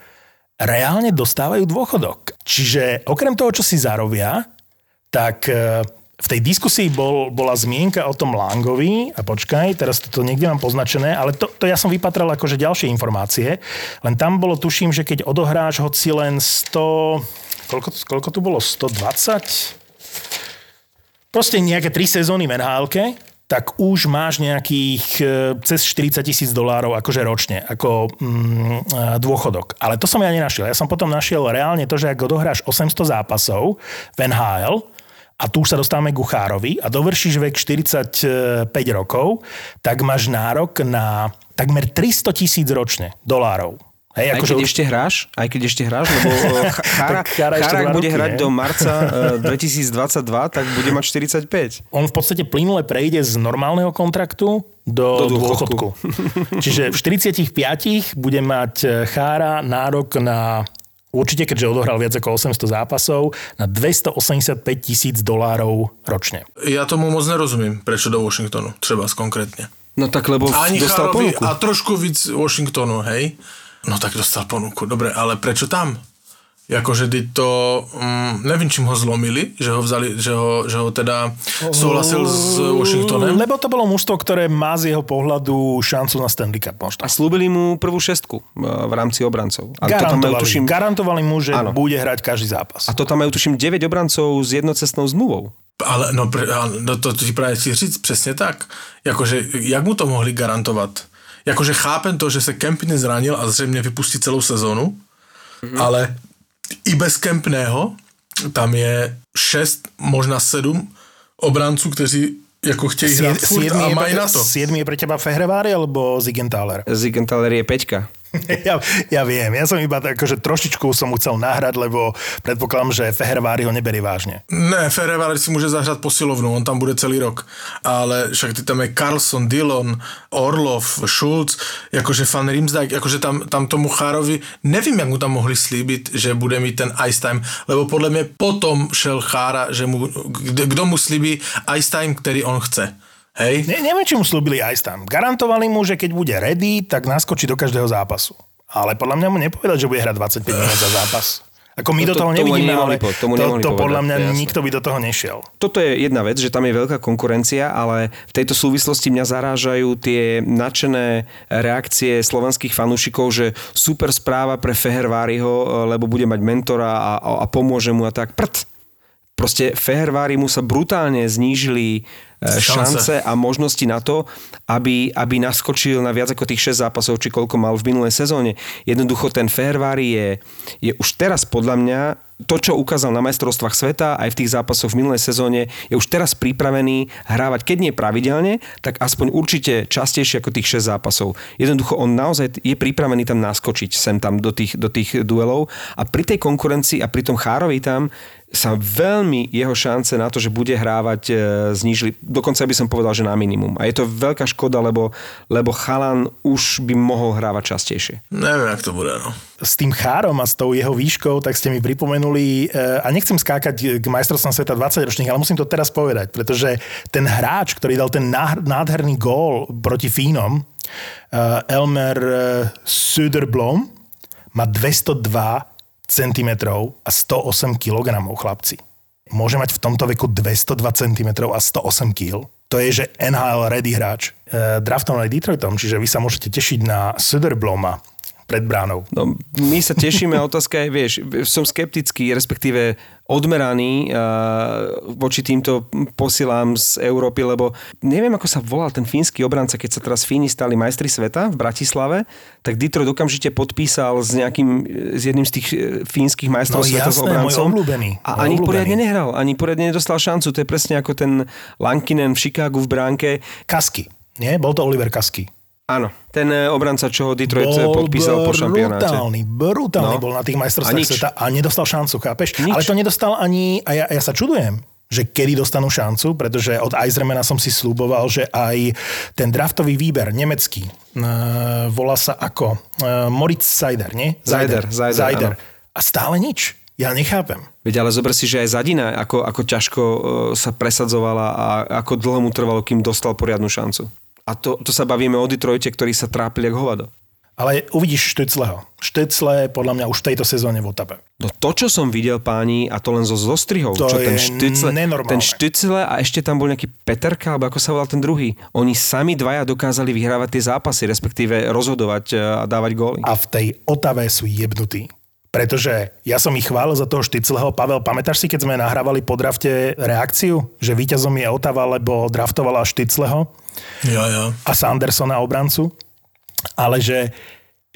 reálne dostávajú dôchodok. Čiže okrem toho, čo si zarobia, tak e, v tej diskusii bol, bola zmienka o tom Langovi, a počkaj, teraz to niekde mám poznačené, ale to, to ja som vypatral akože ďalšie informácie, len tam bolo, tuším, že keď odohráš hoci len 100, koľko, koľko tu bolo, 120? Proste nejaké tri sezóny v nhl tak už máš nejakých e, cez 40 tisíc dolárov akože ročne, ako mm, e, dôchodok. Ale to som ja nenašiel. Ja som potom našiel reálne to, že ak odohráš 800 zápasov v NHL, a tu už sa dostávame ku Chárovi a dovršíš vek 45 rokov, tak máš nárok na takmer 300 tisíc ročne dolárov. Hej, Aj akože keď už- ešte hráš, aj keď ešte hráš, lebo [laughs] eh, Ch- Chára, Chára Chára, ak bude roky, hrať ne? do marca eh, 2022, tak bude mať 45. on v podstate plynule prejde z normálneho kontraktu do, Do dôchodku. dôchodku. [laughs] Čiže v 45 bude mať e, Chára nárok na určite, keďže odohral viac ako 800 zápasov, na 285 tisíc dolárov ročne. Já tomu moc nerozumím, prečo do Washingtonu, třeba konkrétně. No tak lebo Ani dostal Chárovi ponuku. a trošku víc Washingtonu, hej? No tak dostal ponuku, dobre, ale prečo tam? Jakože ty to, mm, nevím, čím ho zlomili, že ho vzali, že ho, že ho teda souhlasil s Washingtonem. Lebo to bolo mužstvo, ktoré má z jeho pohľadu šancu na Stanley Cup možno. A slúbili mu prvú šestku eh, v rámci obrancov. A to tam majú, Garantovali, tuším, garantovali mu, že Áno. bude hrať každý zápas. a to tam majú tuším 9 obrancov s jednocestnou zmluvou. Ale no, no to ti právě chci říct, přesně tak. Jakože, jak mu to mohli garantovat? Jakože chápem to, že se Kempny zranil a zřejmě vypustí celou sezonu, mm-hmm. ale i bez Kempného tam je 6, možná 7 obranců, kteří jako chtějí hrát furt a je, mají na to. siedmy je pre teba Fehrevári alebo Zigenthaler? Zigenthaler je peťka. [laughs] Ja, ja viem, ja som iba tak, akože trošičku som mu chcel nahrať, lebo predpokladám, že Fehervári ho neberí vážne. Ne, Ferreira si může zahrát posilovnu, on tam bude celý rok. Ale však ty tam je Carlson, Dillon, Orlov, Schulz, jakože Van Riemsdijk, jakože tam, tam tomu Chárovi, nevím, jak mu tam mohli slíbit, že bude mít ten ice time, lebo podle mě potom šel Chára, že mu, kdo mu slíbí ice time, který on chce. Hej? Ne, neviem, či mu slúbili aj tam. Garantovali mu, že keď bude ready, tak naskočí do každého zápasu. Ale podľa mňa mu nepovedal, že bude hrať 25 [sighs] minút za zápas. Ako my To- do toho tomu nevidíme, ale po- tomu to, to podľa mňa to jasné. nikto by do toho nešiel. Toto je jedna vec, že tam je veľká konkurencia, ale v tejto súvislosti mňa zarážajú tie nadšené reakcie slovenských fanúšikov, že super správa pre Feherváriho, lebo bude mať mentora a, a pomôže mu a tak. Prd. Proste Fehervári mu sa brutálne znížili e, Šance. šance a možnosti na to, aby, aby naskočil na viac ako tých 6 zápasov, či koľko mal v minulej sezóne. Jednoducho ten Fehervári je, je už teraz podľa mňa to, čo ukázal na majstrovstvách sveta aj v tých zápasoch v minulej sezóne, je už teraz pripravený hrávať, keď nie pravidelne, tak aspoň určite častejšie ako tých 6 zápasov. Jednoducho on naozaj je pripravený tam naskočiť sem tam do tých, do tých duelov a pri tej konkurencii a pri tom Chárovi tam sa veľmi jeho šance na to, že bude hrávať, e, znížili. Dokonca by som povedal, že na minimum. A je to veľká škoda, lebo, lebo Chalan už by mohol hrávať častejšie. Nevím, jak to bude, no. S tým chárom a s tou jeho výškou, tak ste mi pripomenuli, e, a nechcem skákať k majstrovstvám sveta 20 ročných, ale musím to teraz povedať, pretože ten hráč, ktorý dal ten nádherný gól proti Fínom, e, Elmer Söderblom, má 202 cm a 108 kg, chlapci. Môže mať v tomto veku 202 cm a 108 kg. to je, že NHL ready hráč. E, draftovaný Detroitom, čiže vy sa môžete tešiť na Söderbloma pred bránou. No, my sa tešíme, [laughs] otázka je, vieš, som skeptický, respektíve odmeraný uh, voči týmto posilám z Európy, lebo neviem, ako sa volal ten fínsky obranca, keď sa teraz Fíni stali majstri sveta v Bratislave, tak Detroit okamžite podpísal s nejakým, s jedným z tých eh, fínskych majstrov No sveta s jasné, obrancom. môj obľúbený, A ani obľúbený. poriadne nehral, ani poriadne nedostal šancu. To je presne ako ten Lankinen v Chicagu v bránke. Kasky. Nie? Bol to Oliver Kasky. Áno, ten eh, obranca, čo ho Detroit eh, podpísal po šampionáte. brutálny, brutálny No. bol na tých majstrovstvách sveta a nedostal šancu, chápeš? Nič. Ale to nedostal ani, a ja, ja sa čudujem, že kedy dostanú šancu, pretože od Eisermana som si slúboval, že aj ten draftový výber nemecký, uh, volá sa ako uh, Moritz Seider, nie? Seider, Seider. A stále nič. Ja nechápem. Veď ale zober si, že aj Zadina, ako, ako ťažko e, sa presadzovala a ako dlho mu trvalo, kým dostal poriadnu šancu. A to, to sa bavíme o Detroite, ktorý sa trápil jak hovado. Ale uvidíš Štycleho. Štycle podľa mňa už v tejto sezóne v Otape. No to, čo som videl páni, a to len zo zostrihov, To čo ten Štycle, nenormálne. ten Štycle a ešte tam bol nejaký Peterka, alebo ako sa volal ten druhý. Oni sami dvaja dokázali vyhrávať tie zápasy, respektíve rozhodovať e, a dávať góly. a v tej Otave sú jebnutí. Pretože ja som ich chválil za toho Štycleho. Pavel, pamätáš si, keď sme nahrávali po drafte reakciu, že víťazom je Otava, lebo draftovala Štycleho Jo, jo. a Sandersona obrancu? Ale že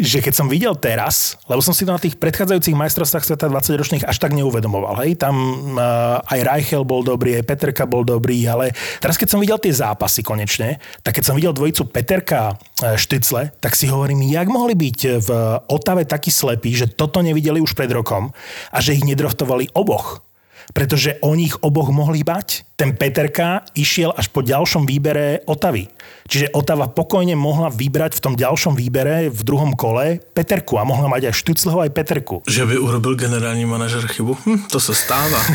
že keď som videl teraz, lebo som si to na tých predchádzajúcich majstrovstvách sveta 20 ročných až tak neuvedomoval, hej, tam uh, aj Reichel bol dobrý, aj Peterka bol dobrý, ale teraz keď som videl tie zápasy konečne, tak keď som videl dvojicu Peterka uh, Štycle, tak si hovorím, jak mohli byť v Otave takí slepí, že toto nevideli už pred rokom a že ich nedroftovali oboch pretože o nich oboch mohli bať. Ten Peterka išiel až po ďalšom výbere Otavy. Čiže Otava pokojne mohla vybrať v tom ďalšom výbere v druhom kole Peterku a mohla mať aj Štucleho aj Peterku. Že by urobil generální manažer chybu? Hm, to se stává. [laughs]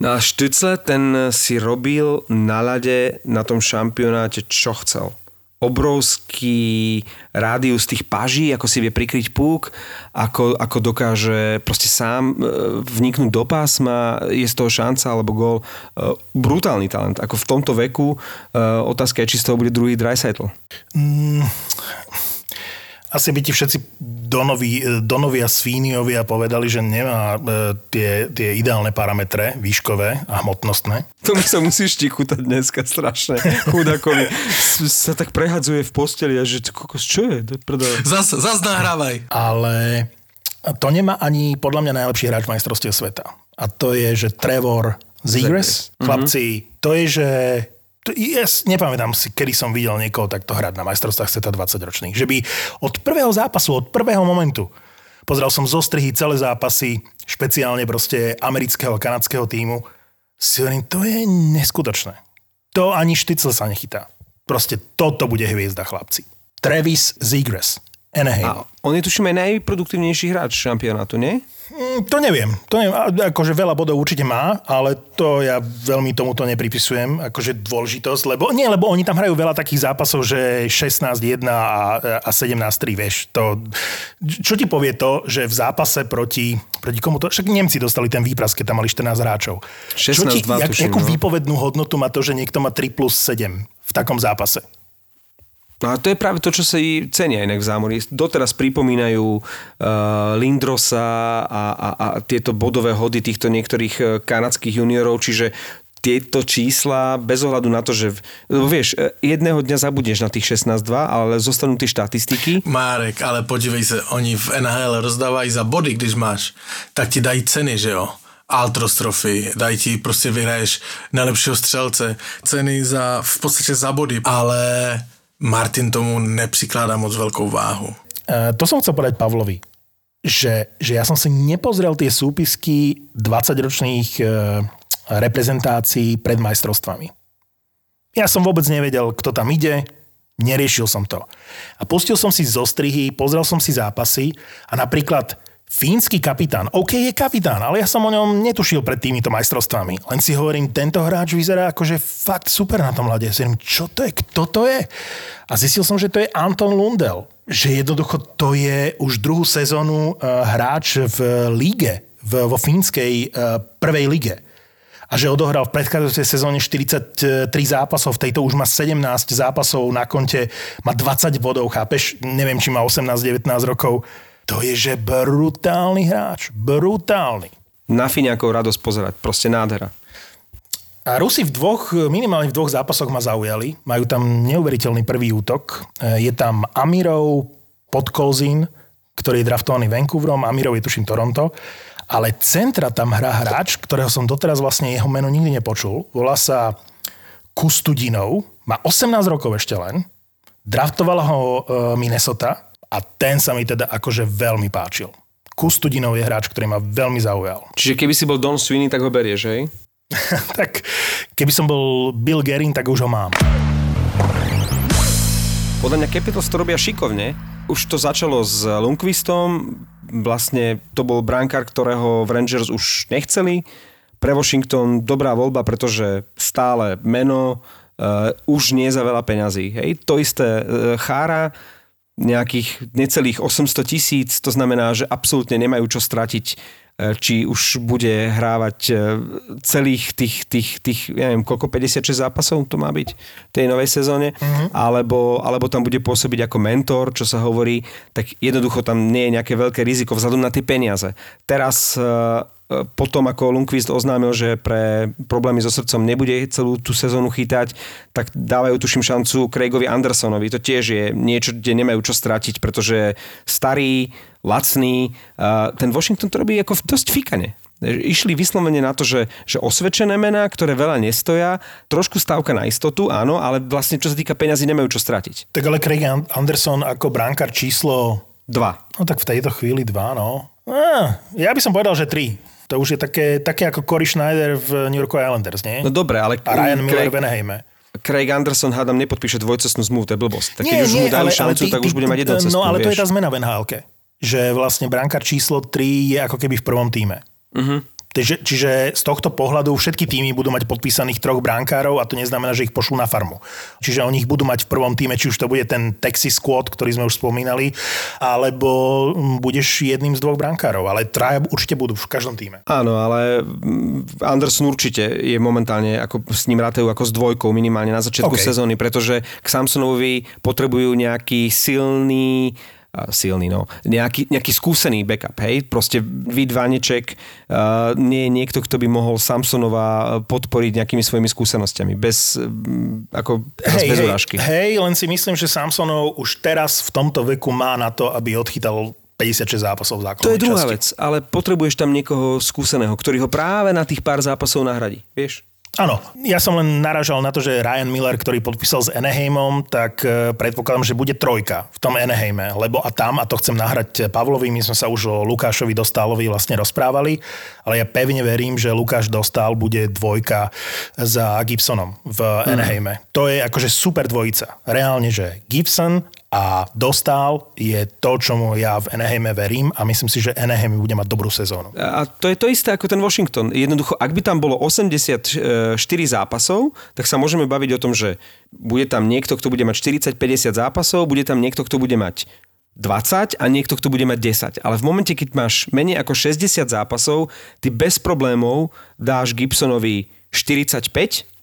No a Štycle ten si robil na ľade na tom šampionáte, čo chcel. Obrovský rádius tých paží, ako si vie prikryť púk, ako, ako dokáže proste sám e, vniknúť do pásma, je z toho šanca alebo gól. E, Brutálny talent. Ako v tomto veku e, otázka je, či z toho bude druhý Dreisaitl. Asi by ti všetci Donovi, Donovia Svíniovia povedali, že nemá e, tie, tie ideálne parametre výškové a hmotnostné. To mi sa musíš tichutať dneska strašne. Chudakovi S- sa tak prehadzuje v posteli a že kokos, čo je? Zas, zas nahrávaj. ale to nemá ani podľa mňa najlepší hráč majstrovstiev sveta. A to je, že Trevor Zegras. Chlapci, to je, že yes, nepamätám si, kedy som videl niekoho takto hrať na majstrovstvách sveta 20 ročných. Že by od prvého zápasu, od prvého momentu, pozrel som zostrihy celé zápasy, špeciálne proste amerického a kanadského týmu, si hovorím, to je neskutočné. To ani štycel sa nechytá. Proste toto bude hviezda, chlapci. Travis Zegras. Anaheim. A on je tuším aj najproduktívnejší hráč šampionátu, nie? Mm, To neviem. To neviem. Akože veľa bodov určite má, ale to ja veľmi tomuto nepripisujem, akože dôležitosť, lebo nie, lebo oni tam hrajú veľa takých zápasov, že 16-1 a, a 17-3, vieš. To, čo ti povie to, že v zápase proti, proti komu to, však Nemci dostali ten výpras, keď tam mali 14 hráčov. čo ti, 16-2 jak, tuším, jakú no. výpovednú hodnotu má to, že niekto má 3 plus 7 v takom zápase? No a to je práve to, čo sa i cenia inak v zámori. Doteraz pripomínajú uh, Lindrosa a, a, a tieto bodové hody týchto niektorých uh, kanadských juniorov, čiže tieto čísla, bez ohľadu na to, že... Vieš, eh, jedného dňa zabudneš na tých 16-2, ale zostanú tie štatistiky. Márek, ale podívej se, oni v NHL rozdávají za body, když máš, tak ti dají ceny, že jo? Altros Trophy, dají ti, prostě vyhraješ nejlepšího střelce, ceny za, v podstatě za body, ale Martin tomu nepřikládá moc velkou váhu. Uh, to som chcel povedať Pavlovi, že, že ja som si nepozrel tie súpisky 20-ročných uh, reprezentácií pred majstrovstvami. Ja som vôbec nevedel, kto tam ide, neriešil som to. A pustil som si zostrihy, pozrel som si zápasy a napríklad fínsky kapitán, OK, je kapitán, ale ja som o ňom netušil pred týmito majstrovstvami. Len si hovorím, tento hráč vyzerá akože fakt super na tom ľade. Hovorím, čo to je, kto to je? A zistil som, že to je Anton Lundell. Že jednoducho to je už druhú sezónu uh, hráč v líge, v, vo fínskej uh, prvej lige. a že odohral v predchádzajúcej sezóne 43 zápasov, v tejto už má 17 zápasov na konte, má 20 bodov, chápeš? Neviem, či má 18-19 rokov. To je, že brutálny hráč. Brutálny. Na Finiakov radosť pozerať, proste nádhera. A Rusi v dvoch, minimálne v dvoch zápasoch ma zaujali. Majú tam neuveriteľný prvý útok. E, Je tam Amirov, Podkolzin, ktorý je draftovaný Vancouverom, Amirov je tuším Toronto. Ale centra tam hrá hráč, ktorého som doteraz vlastne jeho meno nikdy nepočul. Volá sa Kustudinov, má 18 rokov ešte len. Draftovala ho e, Minnesota a ten sa mi teda akože veľmi páčil. Kustudinov je hráč, ktorý ma veľmi zaujal. Čiže keby si bol Don Sweeney, tak ho berieš, hej? [laughs] tak keby som bol Bill Gerin, tak už ho mám. Podľa mňa Capitals to robia šikovne. Už to začalo s Lundqvistom, vlastne to bol brankár, ktorého v Rangers už nechceli. Pre Washington dobrá voľba, pretože stále meno, uh, už nie za veľa peňazí. Hej? To isté uh, Chára, nejakých necelých 800 tisíc, to znamená, že absolútne nemajú čo stratiť E, či už bude hrávať e, celých tých, tých, tých ja neviem, koľko, 56 zápasov to má byť v tej novej sezóne, uh-huh. alebo, alebo tam bude pôsobiť ako mentor, čo sa hovorí, tak jednoducho tam nie je nejaké veľké riziko vzhľadom na tie peniaze. Teraz e, potom ako Lundqvist oznámil, že pre problémy so srdcom nebude celú tú sezónu chytať, tak dávajú tuším šancu Craigovi Andersonovi. To tiež je niečo, kde nemajú čo stratiť, pretože starý, lacný, ten Washington to robí ako dosť fikane. Išli vyslovene na to, že, že osvedčené mená, ktoré veľa nestoja, trošku stávka na istotu, áno, ale vlastne čo sa týka peňazí, nemajú čo stratiť. Tak ale Craig Anderson ako bránkar číslo... Dva. No tak v tejto chvíli dva, no. Á, ja by som povedal, že tri. To už je také, také ako Cory Schneider v New York Islanders, nie? No dobre, ale... A Ryan Miller v Anaheime. Craig Anderson hádam nepodpíše dvojcesnnú zmluvu, to je blbosť. Tak keď už mu dajú šancu, ty, tak už bude mať jednocestnú, No ale vieš. to je tá zmena v nhl že vlastne brankár číslo 3 je ako keby v prvom týme. Uh-huh. Čiže, čiže z tohto pohľadu všetky týmy budú mať podpísaných troch brankárov a to neznamená, že ich pošlú na farmu. Čiže oni ich budú mať v prvom týme, či už to bude ten Texas Squad, ktorý sme už spomínali, alebo budeš jedným z dvoch brankárov. Ale traja určite budú v každom týme. Áno, ale mm, Anderson určite je momentálne, ako s ním rátajú ako s dvojkou minimálne na začiatku OK. okay. sezóny, pretože k Samsonovi potrebujú nejaký silný silný, no, nejaký, nejaký skúsený backup, hej, proste vid Vaneček uh, nie je niekto, kto by mohol Samsonova podporiť nejakými svojimi skúsenostiami, bez, mm, ako, teraz bez urážky. hej, len si myslím, že Samsonov už teraz v tomto veku má na to, aby odchytal 56 zápasov v základnej To je druhá časti. vec, ale potrebuješ tam niekoho skúseného, ktorý ho práve na tých pár zápasov nahradí, vieš? Áno, ja som len naražal na to, že Ryan Miller, ktorý podpísal s Anaheimom, tak e, predpokladám, že bude trojka v tom Anaheime, lebo a tam, a to chcem nahrať Pavlovi, my sme sa už o Lukášovi Dostálovi vlastne rozprávali, ale ja pevne verím, že Lukáš Dostál bude dvojka za Gibsonom v Anaheime. To je akože super dvojica. Reálne, že Gibson a Dostál je to, čomu ja v Anaheime verím a myslím si, že Anaheim bude mať dobrú sezónu. A to je to isté ako ten Washington. Jednoducho, ak by tam bolo 84 zápasov, tak sa môžeme baviť o tom, že bude tam niekto, kto bude mať 40-50 zápasov, bude tam niekto, kto bude mať 20 a niekto, kto bude mať 10. Ale v momente, keď máš menej ako 60 zápasov, ty bez problémov dáš Gibsonovi 45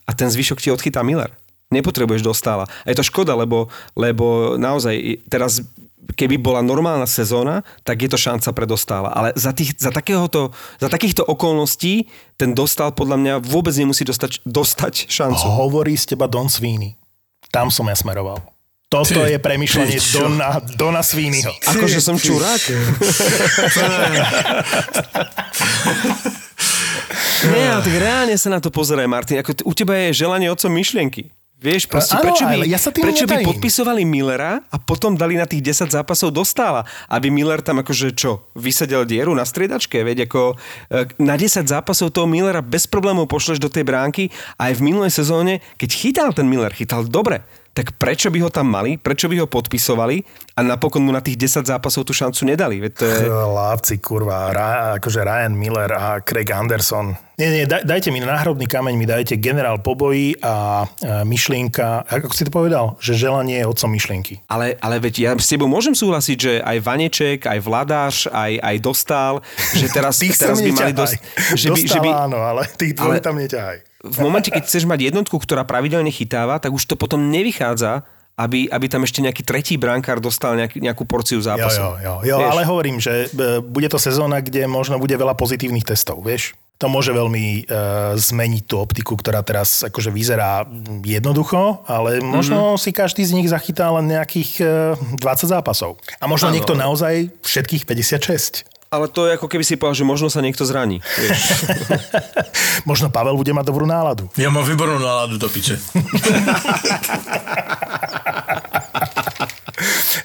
a ten zvyšok ti odchytá Miller. Nepotrebuješ dostála. A je to škoda, lebo, lebo naozaj teraz keby bola normálna sezóna, tak je to šanca pre dostála. Ale za, tých, za, takéhoto, za takýchto okolností ten dostal podľa mňa vôbec nemusí dostať, dostať šancu. Hovorí z teba Don Sweeney. Tam som ja smeroval. Toto je premyšľanie ty? Dona, Dona Sweeneyho. Akože som čurák? [laughs] Nie, ale tak reálne sa na to pozeraj, Martin. Ako t- u teba je želanie otcom myšlienky. Vieš, proste, Áno, prečo by, ja sa tým prečo by podpisovali Millera a potom dali na tých 10 zápasov dostála, aby Miller tam akože čo, vysadil dieru na striedačke, veď ako e, na 10 zápasov toho Millera bez problémov pošleš do tej bránky a aj v minulej sezóne, keď chytal ten Miller, chytal dobre. Tak prečo by ho tam mali, prečo by ho podpisovali a napokon mu na tých 10 zápasov tú šancu nedali? Veď to je... Lávci, kurva, Ra, akože Ryan Miller a Craig Anderson. Nie, nie, daj, dajte mi náhrobný kameň, mi dajte generál pobojí a, a myšlienka, ako si to povedal, že želanie je otcom myšlienky. Ale, ale veď ja s tebou môžem súhlasiť, že aj Vaneček, aj Vladáš, aj, aj Dostal, že teraz, teraz by mali dosť... Že by, že by, áno, ale tých dvoch ale- tam neťahaj. V momente, keď chceš mať jednotku, ktorá pravidelne chytáva, tak už to potom nevychádza, aby, aby tam ešte nejaký tretí brankár dostal nejaký, nejakú porciu Jo, zápasov. jo, jo, jo Vieš? ale hovorím, že e, bude to sezóna, kde možno bude veľa pozitívnych testov, vieš? To môže veľmi e, zmeniť tú optiku, ktorá teraz akože vyzerá jednoducho, ale možno mm-hmm. si každý z nich zachytá len nejakých e, 20 zápasov. A možno Áno. niekto naozaj všetkých 56. Ale to je ako keby si povedal, že možno sa niekto zraní. Vieš. [laughs] možno Pavel bude mať dobrú náladu. Ja mám výbornú náladu do piče. [laughs]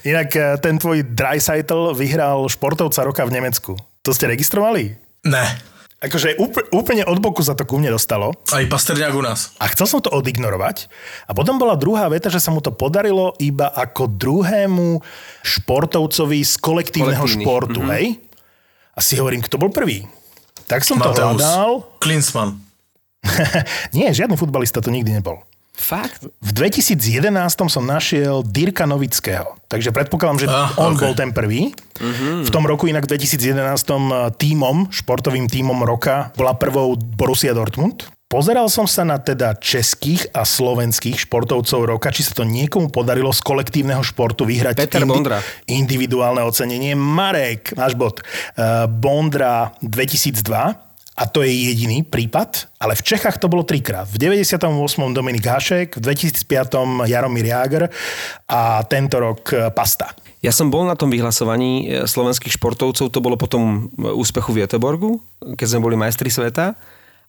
Inak e, ten tvoj Dreisaitl vyhral športovca roka v Nemecku. To ste registrovali? Ne. Akože úpl- úplne od boku sa to ku mne dostalo. Aj Pasterňák u nás. A chcel som to odignorovať. A potom bola druhá veta, že sa mu to podarilo iba ako druhému športovcovi z kolektívneho Kolektívny. športu, mm-hmm. hej? A si hovorím, kto bol prvý? Tak som to Mateus. hľadal. [laughs] Klinsmann. Nie, žiadny futbalista to nikdy nebol. Fakt? V 2011 som našiel Dirka Novického. Takže predpokladám, že Ah, on ok. bol ten prvý. V tom roku inak v 2011 tímom, športovým tímom roka bola prvou Borussia Dortmund. Pozeral som sa na teda českých a slovenských športovcov roka, či sa to niekomu podarilo z kolektívneho športu vyhrať Peter Bondra. individuálne ocenenie. Marek, náš bod, eh, Bondra 2002 a to je jediný prípad, ale v Čechách to bolo trikrát. V 98. Dominik Hašek, v 2005. Jaromír Jágr a tento rok eh, Pasta. Ja som bol na tom vyhlasovaní e, slovenských športovcov, to bolo potom úspechu v Göteborgu, keď sme boli majstri sveta.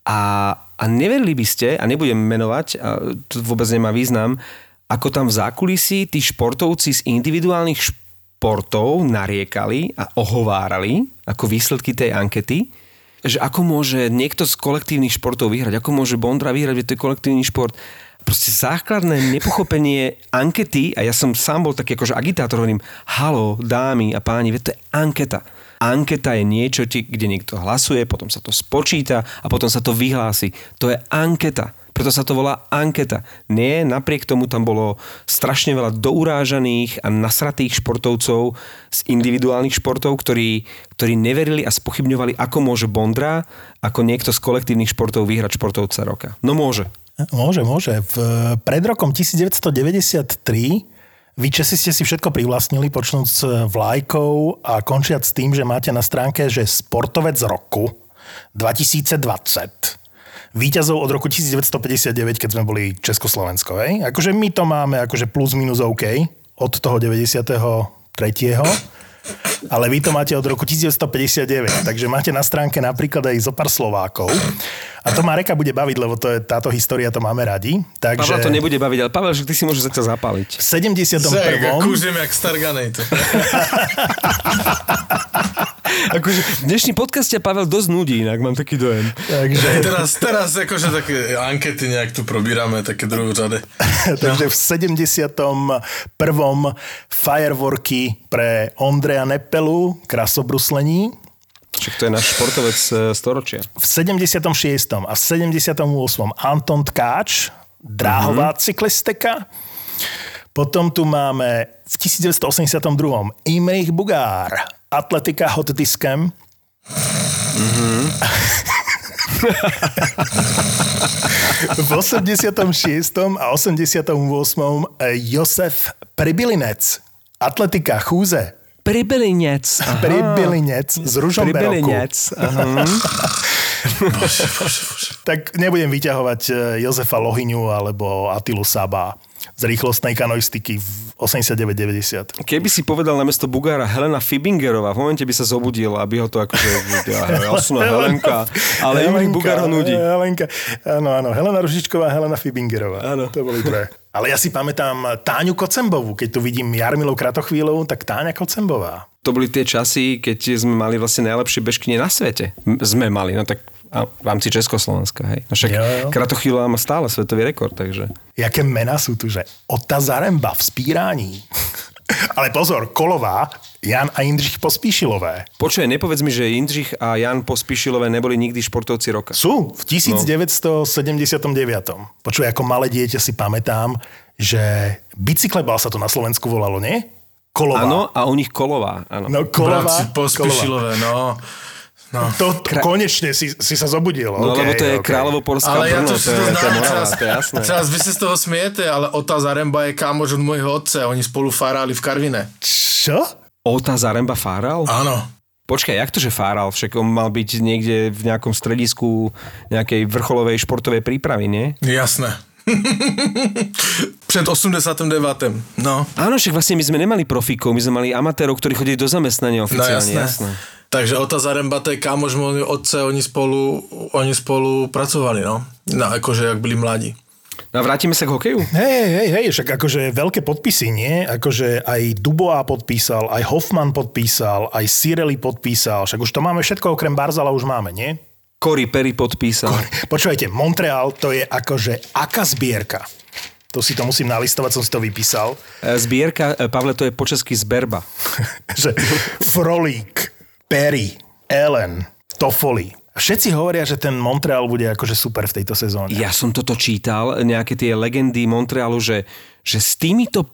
A, a neverili by ste, a nebudem menovať, a to vôbec nemá význam, ako tam v zákulisí tí športovci z individuálnych športov nariekali a ohovárali ako výsledky tej ankety, že ako môže niekto z kolektívnych športov vyhrať, ako môže Bondra vyhrať, veď to je kolektívny šport. Proste základné nepochopenie ankety, a ja som sám bol taký akože agitátor, hovorím, halo, dámy a páni, veď to je anketa. Anketa je niečo, kde niekto hlasuje, potom sa to spočíta a potom sa to vyhlási. To je anketa. Preto sa to volá anketa. Nie, napriek tomu tam bolo strašne veľa dourážaných a nasratých športovcov z individuálnych športov, ktorí, ktorí neverili a spochybňovali, ako môže Bondra, ako niekto z kolektívnych športov vyhrať športovca roka. No môže. Môže, môže. V, pred rokom 1993 vy Česi ste si všetko privlastnili, počnúť s vlajkou a končiať s tým, že máte na stránke, že sportovec roku 2020 výťazov od roku 1959, keď sme boli Československo. Hej? Akože my to máme akože plus minus OK od toho 93. Ale vy to máte od roku 1959, takže máte na stránke napríklad aj zo pár Slovákov. A to Mareka bude baviť, lebo to je, táto história to máme radi. Takže Pavla to nebude baviť, ale Pavel, že ty si môžeš zatiaľ zapáliť. v 71. Zek, kúžim jak Starganej. to. [laughs] Akože dnešný podcast ťa Pavel dosť nudí, inak mám taký dojem. takže, Teraz, teraz akože také ankety nejak tu probírame, také druhorade. [laughs] takže v 71. fireworky pre Ondreja Nepelu, krasobruslení. Však to je náš športovec e, storočia. V 76. a v 78. Anton Tkáč, dráhová cyklistika. Potom tu máme v 1982. Imrich Bugár, atletika hot diskem. v 86. a 88. Josef Pribilinec, atletika chúze. Pribelinec. Pribilinec s ružom. Aha. Tak nebudem vyťahovať e, Jozefa Lohyňu alebo Atilu Saba z rýchlostnej kanoistiky v 89-90. Keby si povedal namiesto Bugára Helena Fibingerová, v momente by sa zobudil, aby ho to akože... Ja, jasná [laughs] Helenka. Ale Imrich Bugár ho nudí. Helenka, áno, áno. Helena Ružičková, Helena Fibingerová. Áno. To boli dve. Ale ja si pamätám Táňu Kocembovú. Keď tu vidím Jarmilou Kratochvíľovú, tak Táňa Kocembová. To boli tie časy, keď sme mali vlastne najlepšie bežkyne na svete. Sme mali, no tak A v rámci Československa, hej. A však Jo, jo. Kratochvíľa má stále svetový rekord, takže... Jaké mena sú tu, že Ota Zaremba v spírání. [laughs] Ale pozor, Kolová, Jan a Jindřich Pospíšilové. Počuj, nepovedz mi, že Jindřich a Jan Pospišilové neboli nikdy športovci roka. Sú v 1979. Počuj, ako malé dieťa si pamätám, že bicyklebal sa to na Slovensku volalo, nie? Kolová. Áno, a u nich kolová. Áno. No, kolová. Bratci, kolová. pospíšilové, no. No. To, to konečne si, si sa zobudil. No, okay, lebo to je okay. Kráľovo-Polská Ale ja Brno, to to, si je, to to je teraz, to jasné. teraz vy sa z toho smiete, ale Ota Zaremba je kámoš od môjho otca, oni spolu fárali v Karvine. Čo? Ota Zaremba fáral? Áno. Počkaj, jak to, že fáral? Však on mal byť niekde v nejakom stredisku nejakej vrcholovej športovej prípravy, nie? Jasné. Před 89. No. Áno, však vlastne my sme nemali profíkov, my sme mali amatérov, ktorí chodili do zamestnania No oficiálne. jasné. Takže Ota Zaremba, to je kámoš môjho otce, oni spolu, oni spolu pracovali, no. No, akože, jak byli mladí. No a vrátime sa k hokeju? Hej, hej, hej, však akože veľké podpisy, nie? Akože aj Dubois podpísal, aj Hoffman podpísal, aj Sireli podpísal, však už to máme všetko, okrem Barzala už máme, nie? Cory Perry podpísal. Počúvajte, Montreal to je akože aká zbierka. To si to musím nalistovať, som si to vypísal. E, Zbierka, e, Pavle, to je po česky zberba. [laughs] že Frolík, Perry, Ellen, Toffoli. Všetci hovoria, že ten Montreal bude akože super v tejto sezóne. Ja som toto čítal, nejaké tie legendy Montrealu, že, že s týmito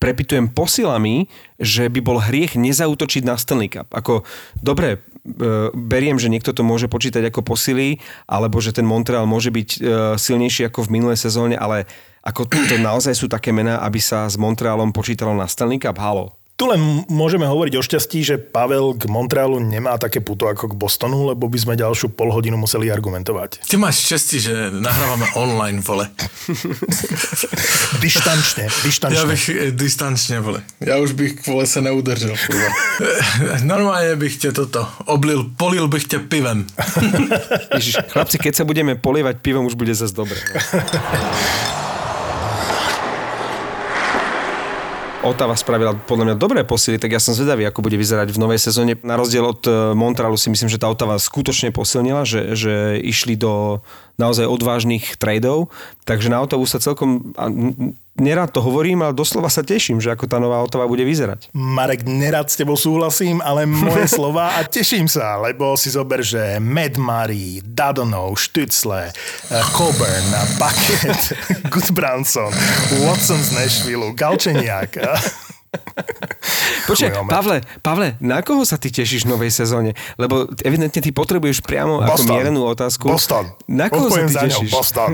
prepitujem posilami, že by bol hriech nezautočiť na Stanley Cup. Ako, dobre, e, beriem, že niekto to môže počítať ako posily, alebo že ten Montreal môže byť e, silnejší ako v minulej sezóne, ale ako to naozaj sú také mená, aby sa s Montrealom počítalo na Stanley Cup? Halo. Tu len môžeme hovoriť o šťastí, že Pavel k Montrealu nemá také puto ako k Bostonu, lebo by sme ďalšiu pol hodinu museli argumentovať. Ty máš šťastie, že nahrávame online, vole. [laughs] Dištančne, dištančne. Ja bych eh, distančne, vole. Ja už bych vole se neudržel, kurva. [laughs] Normálne bych ťa toto oblil, polil bych ťa pivem. [laughs] Ježiš, chlapci, keď sa budeme polievať pivom, už bude zase dobre. no. Otava spravila podľa mňa dobré posily, tak ja som zvedavý, ako bude vyzerať v novej sezóne. Na rozdiel od e, Montrealu si myslím, že tá Otava skutočne posilnila, že, že išli do naozaj odvážnych tradeov, takže na Otavu sa celkom, a n- nerád to hovorím, ale doslova sa teším, že ako tá nová Otava bude vyzerať. Marek, nerad s tebou súhlasím, ale moje [laughs] slova a teším sa, lebo si zober, že Matt Murray, Dadonov, Stützle, eh, Coburn, Bucket, [laughs] Gudbranson, Watson z Nashville, Galčeniak. [laughs] Počkaj. Pavle, Pavle, na koho sa ty tešíš v novej sezóne? Lebo evidentne ty potrebuješ priamo ako Boston. mierenú otázku. Boston. Na koho sa Odpoviem ty za ňou, tešíš? Boston.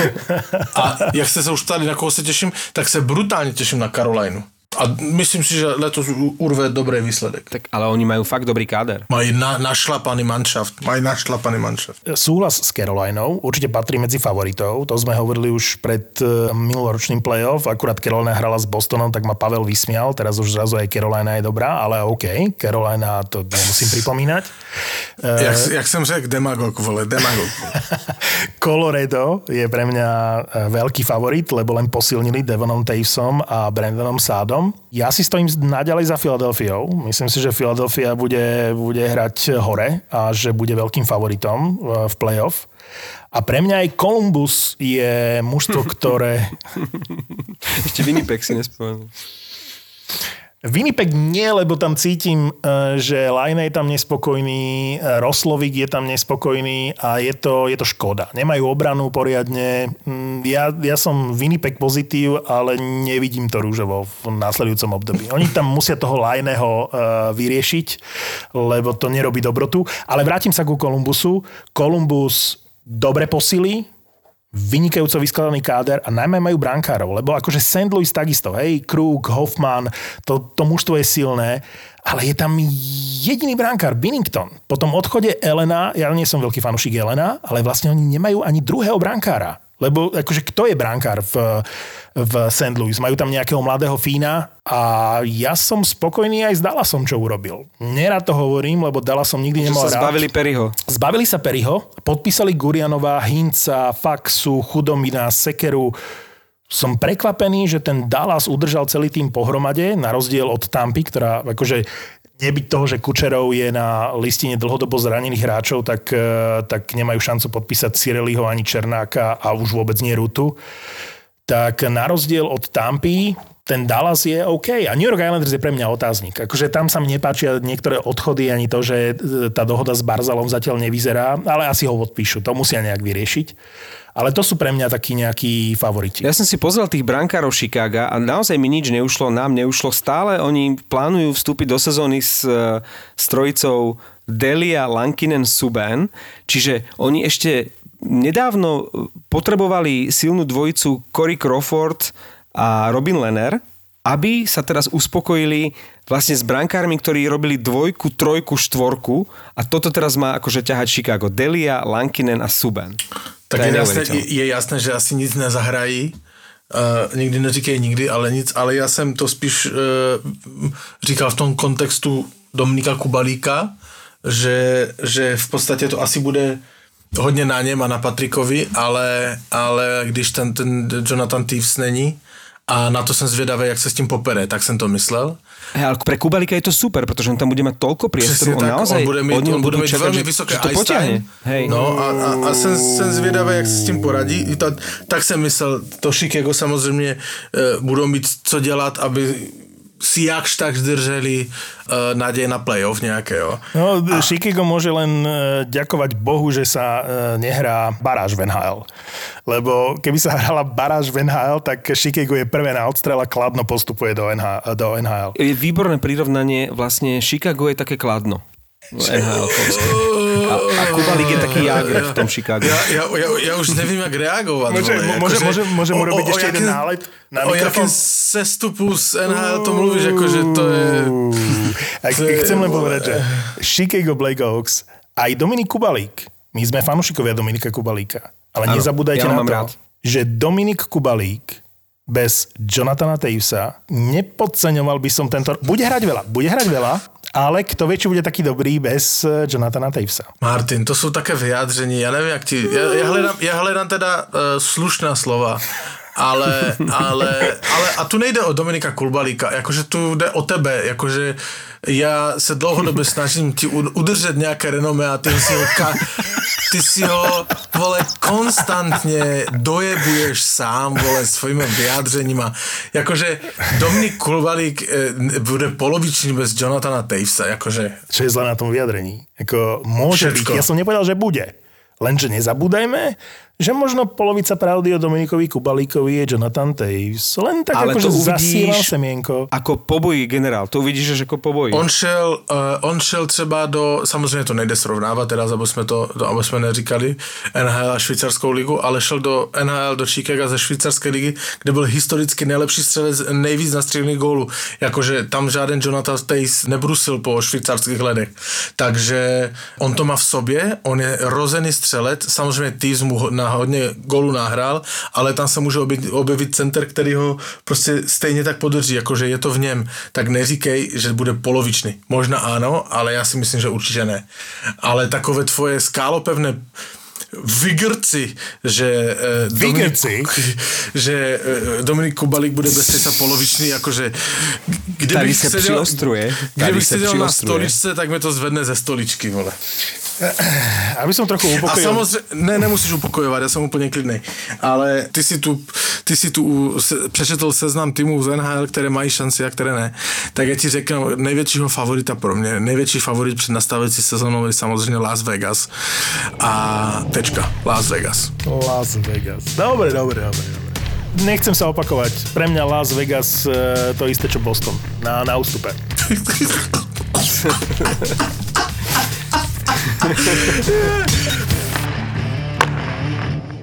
[laughs] A jak ste sa už ptali, na koho sa teším, tak sa brutálne teším na Karolajnu. A myslím si, že letos urve dobrý výsledek. Tak, ale oni majú fakt dobrý káder. Mají na, našlapaný manšaft. Mají našlapaný manšaft. Súhlas s Carolinou určite patrí medzi favoritov. To sme hovorili už pred eh, minuloročným playoff. Akurát Carolina hrala s Bostonom, tak ma Pavel vysmial. Teraz už zrazu aj Carolina je dobrá, ale OK. Carolina to nemusím [laughs] pripomínať. Eh, Jak, jak som řekl, demagog, vole, demagog. [laughs] Colorado je pre mňa eh, veľký favorit, lebo len posilnili Devonom Tavesom a Brandonom Sádom. Ja si stojím naďalej za Filadelfiou. Myslím si, že Philadelphia bude, bude hrať hore a že bude veľkým favoritom eh, v playoff. A pre mňa aj Columbus je mužstvo, [laughs] ktoré... Ešte Winnipeg si nespomenul. Winnipeg nie, lebo tam cítim, eh, že Line je tam nespokojný, eh, Roslovik je tam nespokojný a je to, je to škoda. Nemajú obranu poriadne. Mm, Ja, ja som Winnipeg pozitív, ale nevidím to rúžovo v následujúcom období. Oni tam musia toho Lajného vyriešiť, lebo to nerobí dobrotu. Ale vrátim sa ku Kolumbusu. Kolumbus dobre posily, vynikajúco vyskladaný káder a najmä majú brankárov, lebo akože St. Louis takisto, hej, Krug, Hoffman, to, to mužstvo je silné, ale je tam jediný brankár, Binnington. Po tom odchode Elena, ja nie som veľký fanúšik Elena, ale vlastne oni nemajú ani druhého brankára. Lebo akože kto je brankár v, v St. Louis? Majú tam nejakého mladého Fína a ja som spokojný aj s Dallasom, čo urobil. Nerad to hovorím, lebo Dallasom nikdy nemal rád. zbavili Perryho. Zbavili sa Periho, podpísali Gurianova, Hinca, Faxu, Chudomina, Sekeru. Som prekvapený, že ten Dallas udržal celý tým pohromade, na rozdiel od Tampy, ktorá akože nebyť toho, že Kučerov je na listine dlhodobo zranených hráčov, tak, eh, tak nemajú šancu podpísať Cireliho ani Černáka a už vôbec nie Rutu. Tak na rozdiel od Tampy, ten Dallas je OK. A New York Islanders je pre mňa otáznik. Akože tam sa mi nepáčia niektoré odchody, ani to, že eh, tá dohoda s Barzalom zatiaľ nevyzerá, ale asi ho odpíšu. To musia nejak vyriešiť. Ale to sú pre mňa takí nejakí favoriti. Ja som si pozrel tých brankárov Chicaga a naozaj mi nič neušlo, nám neušlo. Stále oni plánujú vstúpiť do sezóny s, e, s trojicou Delia, Lankinen, Subban, čiže oni ešte nedávno potrebovali silnú dvojicu Cory Crawford a Robin Lenner, aby sa teraz uspokojili vlastne s brankármi, ktorí robili dvojku, trojku, štvorku a toto teraz má akože ťahať Chicago. Delia, Lankinen a Subban. Tak je, jasné, je, je jasné, že asi nic nezahrají. Uh, nikdy neříkej nikdy, ale nic. Ale já jsem to spíš uh, říkal v tom kontextu Dominika Kubalíka, že, že v podstatě to asi bude hodně na něm a na Patrikovi, ale, ale když ten, ten Jonathan Thieves není, a na to jsem zvědavý, jak se s tím popere, tak jsem to myslel. Hej, ale pre Kubalika je to super, pretože on tam bude mať toľko priestoru, on tak, naozaj on bude neho on bude budú velmi že, vysoké že to potiahne. Hej. No a, a, a jsem, jsem zvědavý, jak se s tím poradí. I ta, tak jsem myslel, to Chicago samozřejmě uh, budou mít co dělat, aby si jakž tak zdrželi uh, nádej na playoff nejaké, jo. No, a... Chicago môže len e, ďakovať Bohu, že sa e, nehrá baráž v NHL. Lebo keby sa [laughs] hrala baráž v NHL, tak Chicago je prvé na odstrel a Kladno postupuje do, NH, do NHL. Je výborné prirovnanie, vlastne Chicago je také kladno. [laughs] NHL [laughs] a, a Kubalik je taký Jagr v tom Chicago. Ja, ja, ja, ja už nevím, jak reagovat. Môže- vole, môže- akože môže- môžem o- urobiť o- o ešte jeden nálet na O mikrofón? jakém sestupu z NHL to mluvíš, akože to je... To je- chcem len povedať, že Chicago Blackhawks aj Dominik Kubalík, my sme fanúšikovia Dominika Kubalíka, ale Áno, nezabúdajte ja na to, rád. že Dominik Kubalík bez Jonathana Tavesa nepodceňoval by som tento... Bude hrať veľa, bude hrať veľa, ale kto vie, či bude taký dobrý bez eh, Jonathana Tavesa. Martin, to jsou také vyjádření, já nevím, jak ti... Já, já, hledám, já hledám teda uh, slušná slova, ale, ale, ale, a tu nejde o Dominika Kulbalíka, jakože tu jde o tebe, jakože já se dlouhodobě snažím ti udržet nějaké renomé a ty si ho, ka, ty si ho, vole, konstantně dojebuješ sám, vole, svými vyjádřeníma. Jakože Dominik Kulbalík eh, bude polovičný bez Jonathana Tavesa, jakože Čo je zle na tom vyjadrení? Ako, môže Všetko. byť. Ja som nepovedal, že bude. Lenže nezabúdajme, že možno polovica pravdy o Dominikovi Kubalíkovi je Jonathan Taves. Len tak Ale akože to zasievam uvidíš semienko. ako pobojí generál. To uvidíš, že ako pobojí. On šel, uh, on šel třeba do, samozřejmě to nejde srovnávat, teda, aby jsme to, to aby jsme neříkali NHL a švýcarskou ligu, ale šel do NHL, do Chicago ze švýcarské ligy, kde byl historicky nejlepší střelec, nejvíc nastřelených gólů. Jakože tam žádný Jonathan Tays nebrusil po švýcarských ledech. Takže on to má v sobě, on je rozený střelec, samozřejmě Tays mu na hodně gólů nahrál, ale tam se může objevit, objevit center, který ho prostě stejně tak podrží, jakože je to v něm. Tak neříkej, že bude polovičný. Možná ano, ale já si myslím, že určitě ne. Ale takové tvoje skálopevné Vigrci, že eh, Vigrci? Dominik, že eh, Dominik Kubalík bude bez tejsa polovičný, jakože kdybych Tady se přiostruje. Tady kdybych se seděl na stoličce, tak mi to zvedne ze stoličky, vole. Aby som trochu A upokojil. samozřejmě, ne, nemusíš upokojovat, já jsem úplně klidný. Ale ty si tu, ty si tu přečetl seznam týmů z NHL, které mají šanci a které ne. Tak já ti řeknu největšího favorita pro mě. Největší favorit před nastavující sezónou je samozřejmě Las Vegas. A tečka, Las Vegas. Las Vegas. Dobre, dobre, dobre, dobre. Nechcem sa opakovať. Pre mňa Las Vegas e, to isté, čo Boston. Na, na ústupe. [laughs]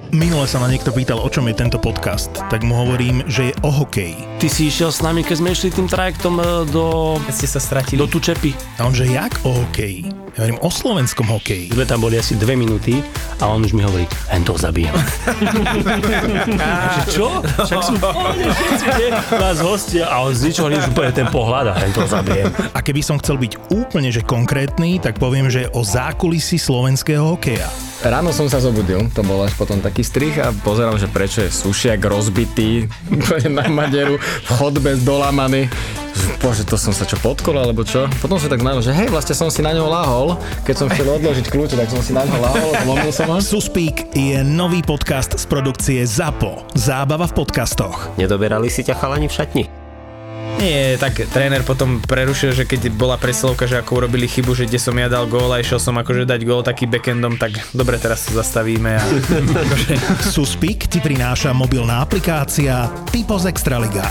Minule sa ma niekto pýtal, o čom je tento podcast. Tak mu hovorím, že je o hokeji. Ty si išiel s nami, keď sme išli tým trajektom e, do, Keď ste sa stratili. do Tučepy. A on, že jak o hokeji? Ja hovorím o slovenskom hokeji. Sme tam boli asi dve minúty a on už mi hovorí, len to zabijem. že [laughs] čo? Však sú všetci, nie? Nás hostia a on z ničoho nič úplne ten pohľad a len to zabijem. A keby som chcel byť úplne že konkrétny, tak poviem, že o zákulisí slovenského hokeja. Ráno som sa zobudil, to bol až potom taký strich a pozeral, že prečo je sušiak rozbitý [laughs] na maderu, v chodbe zdolamaný. Že bože, to som sa čo podkol, alebo čo. Potom som tak najednou, že hej, vlastne som si na ňo láhol. Keď som chcel odložiť kľúče, tak som si na ňo láhol, zlomil som ho. Suspík je nový podcast z produkcie ZAPO. Zábava v podcastoch. Nedoberali si ťa chalani v šatni? Nie, tak tréner potom prerušil, že keď bola presilovka, že ako urobili chybu, že kde som ja dal gól a išiel som akože dať gól taký backendom, tak dobre, teraz sa zastavíme a [laughs] Suspík ti prináša mobilná aplikácia Typos Extraliga.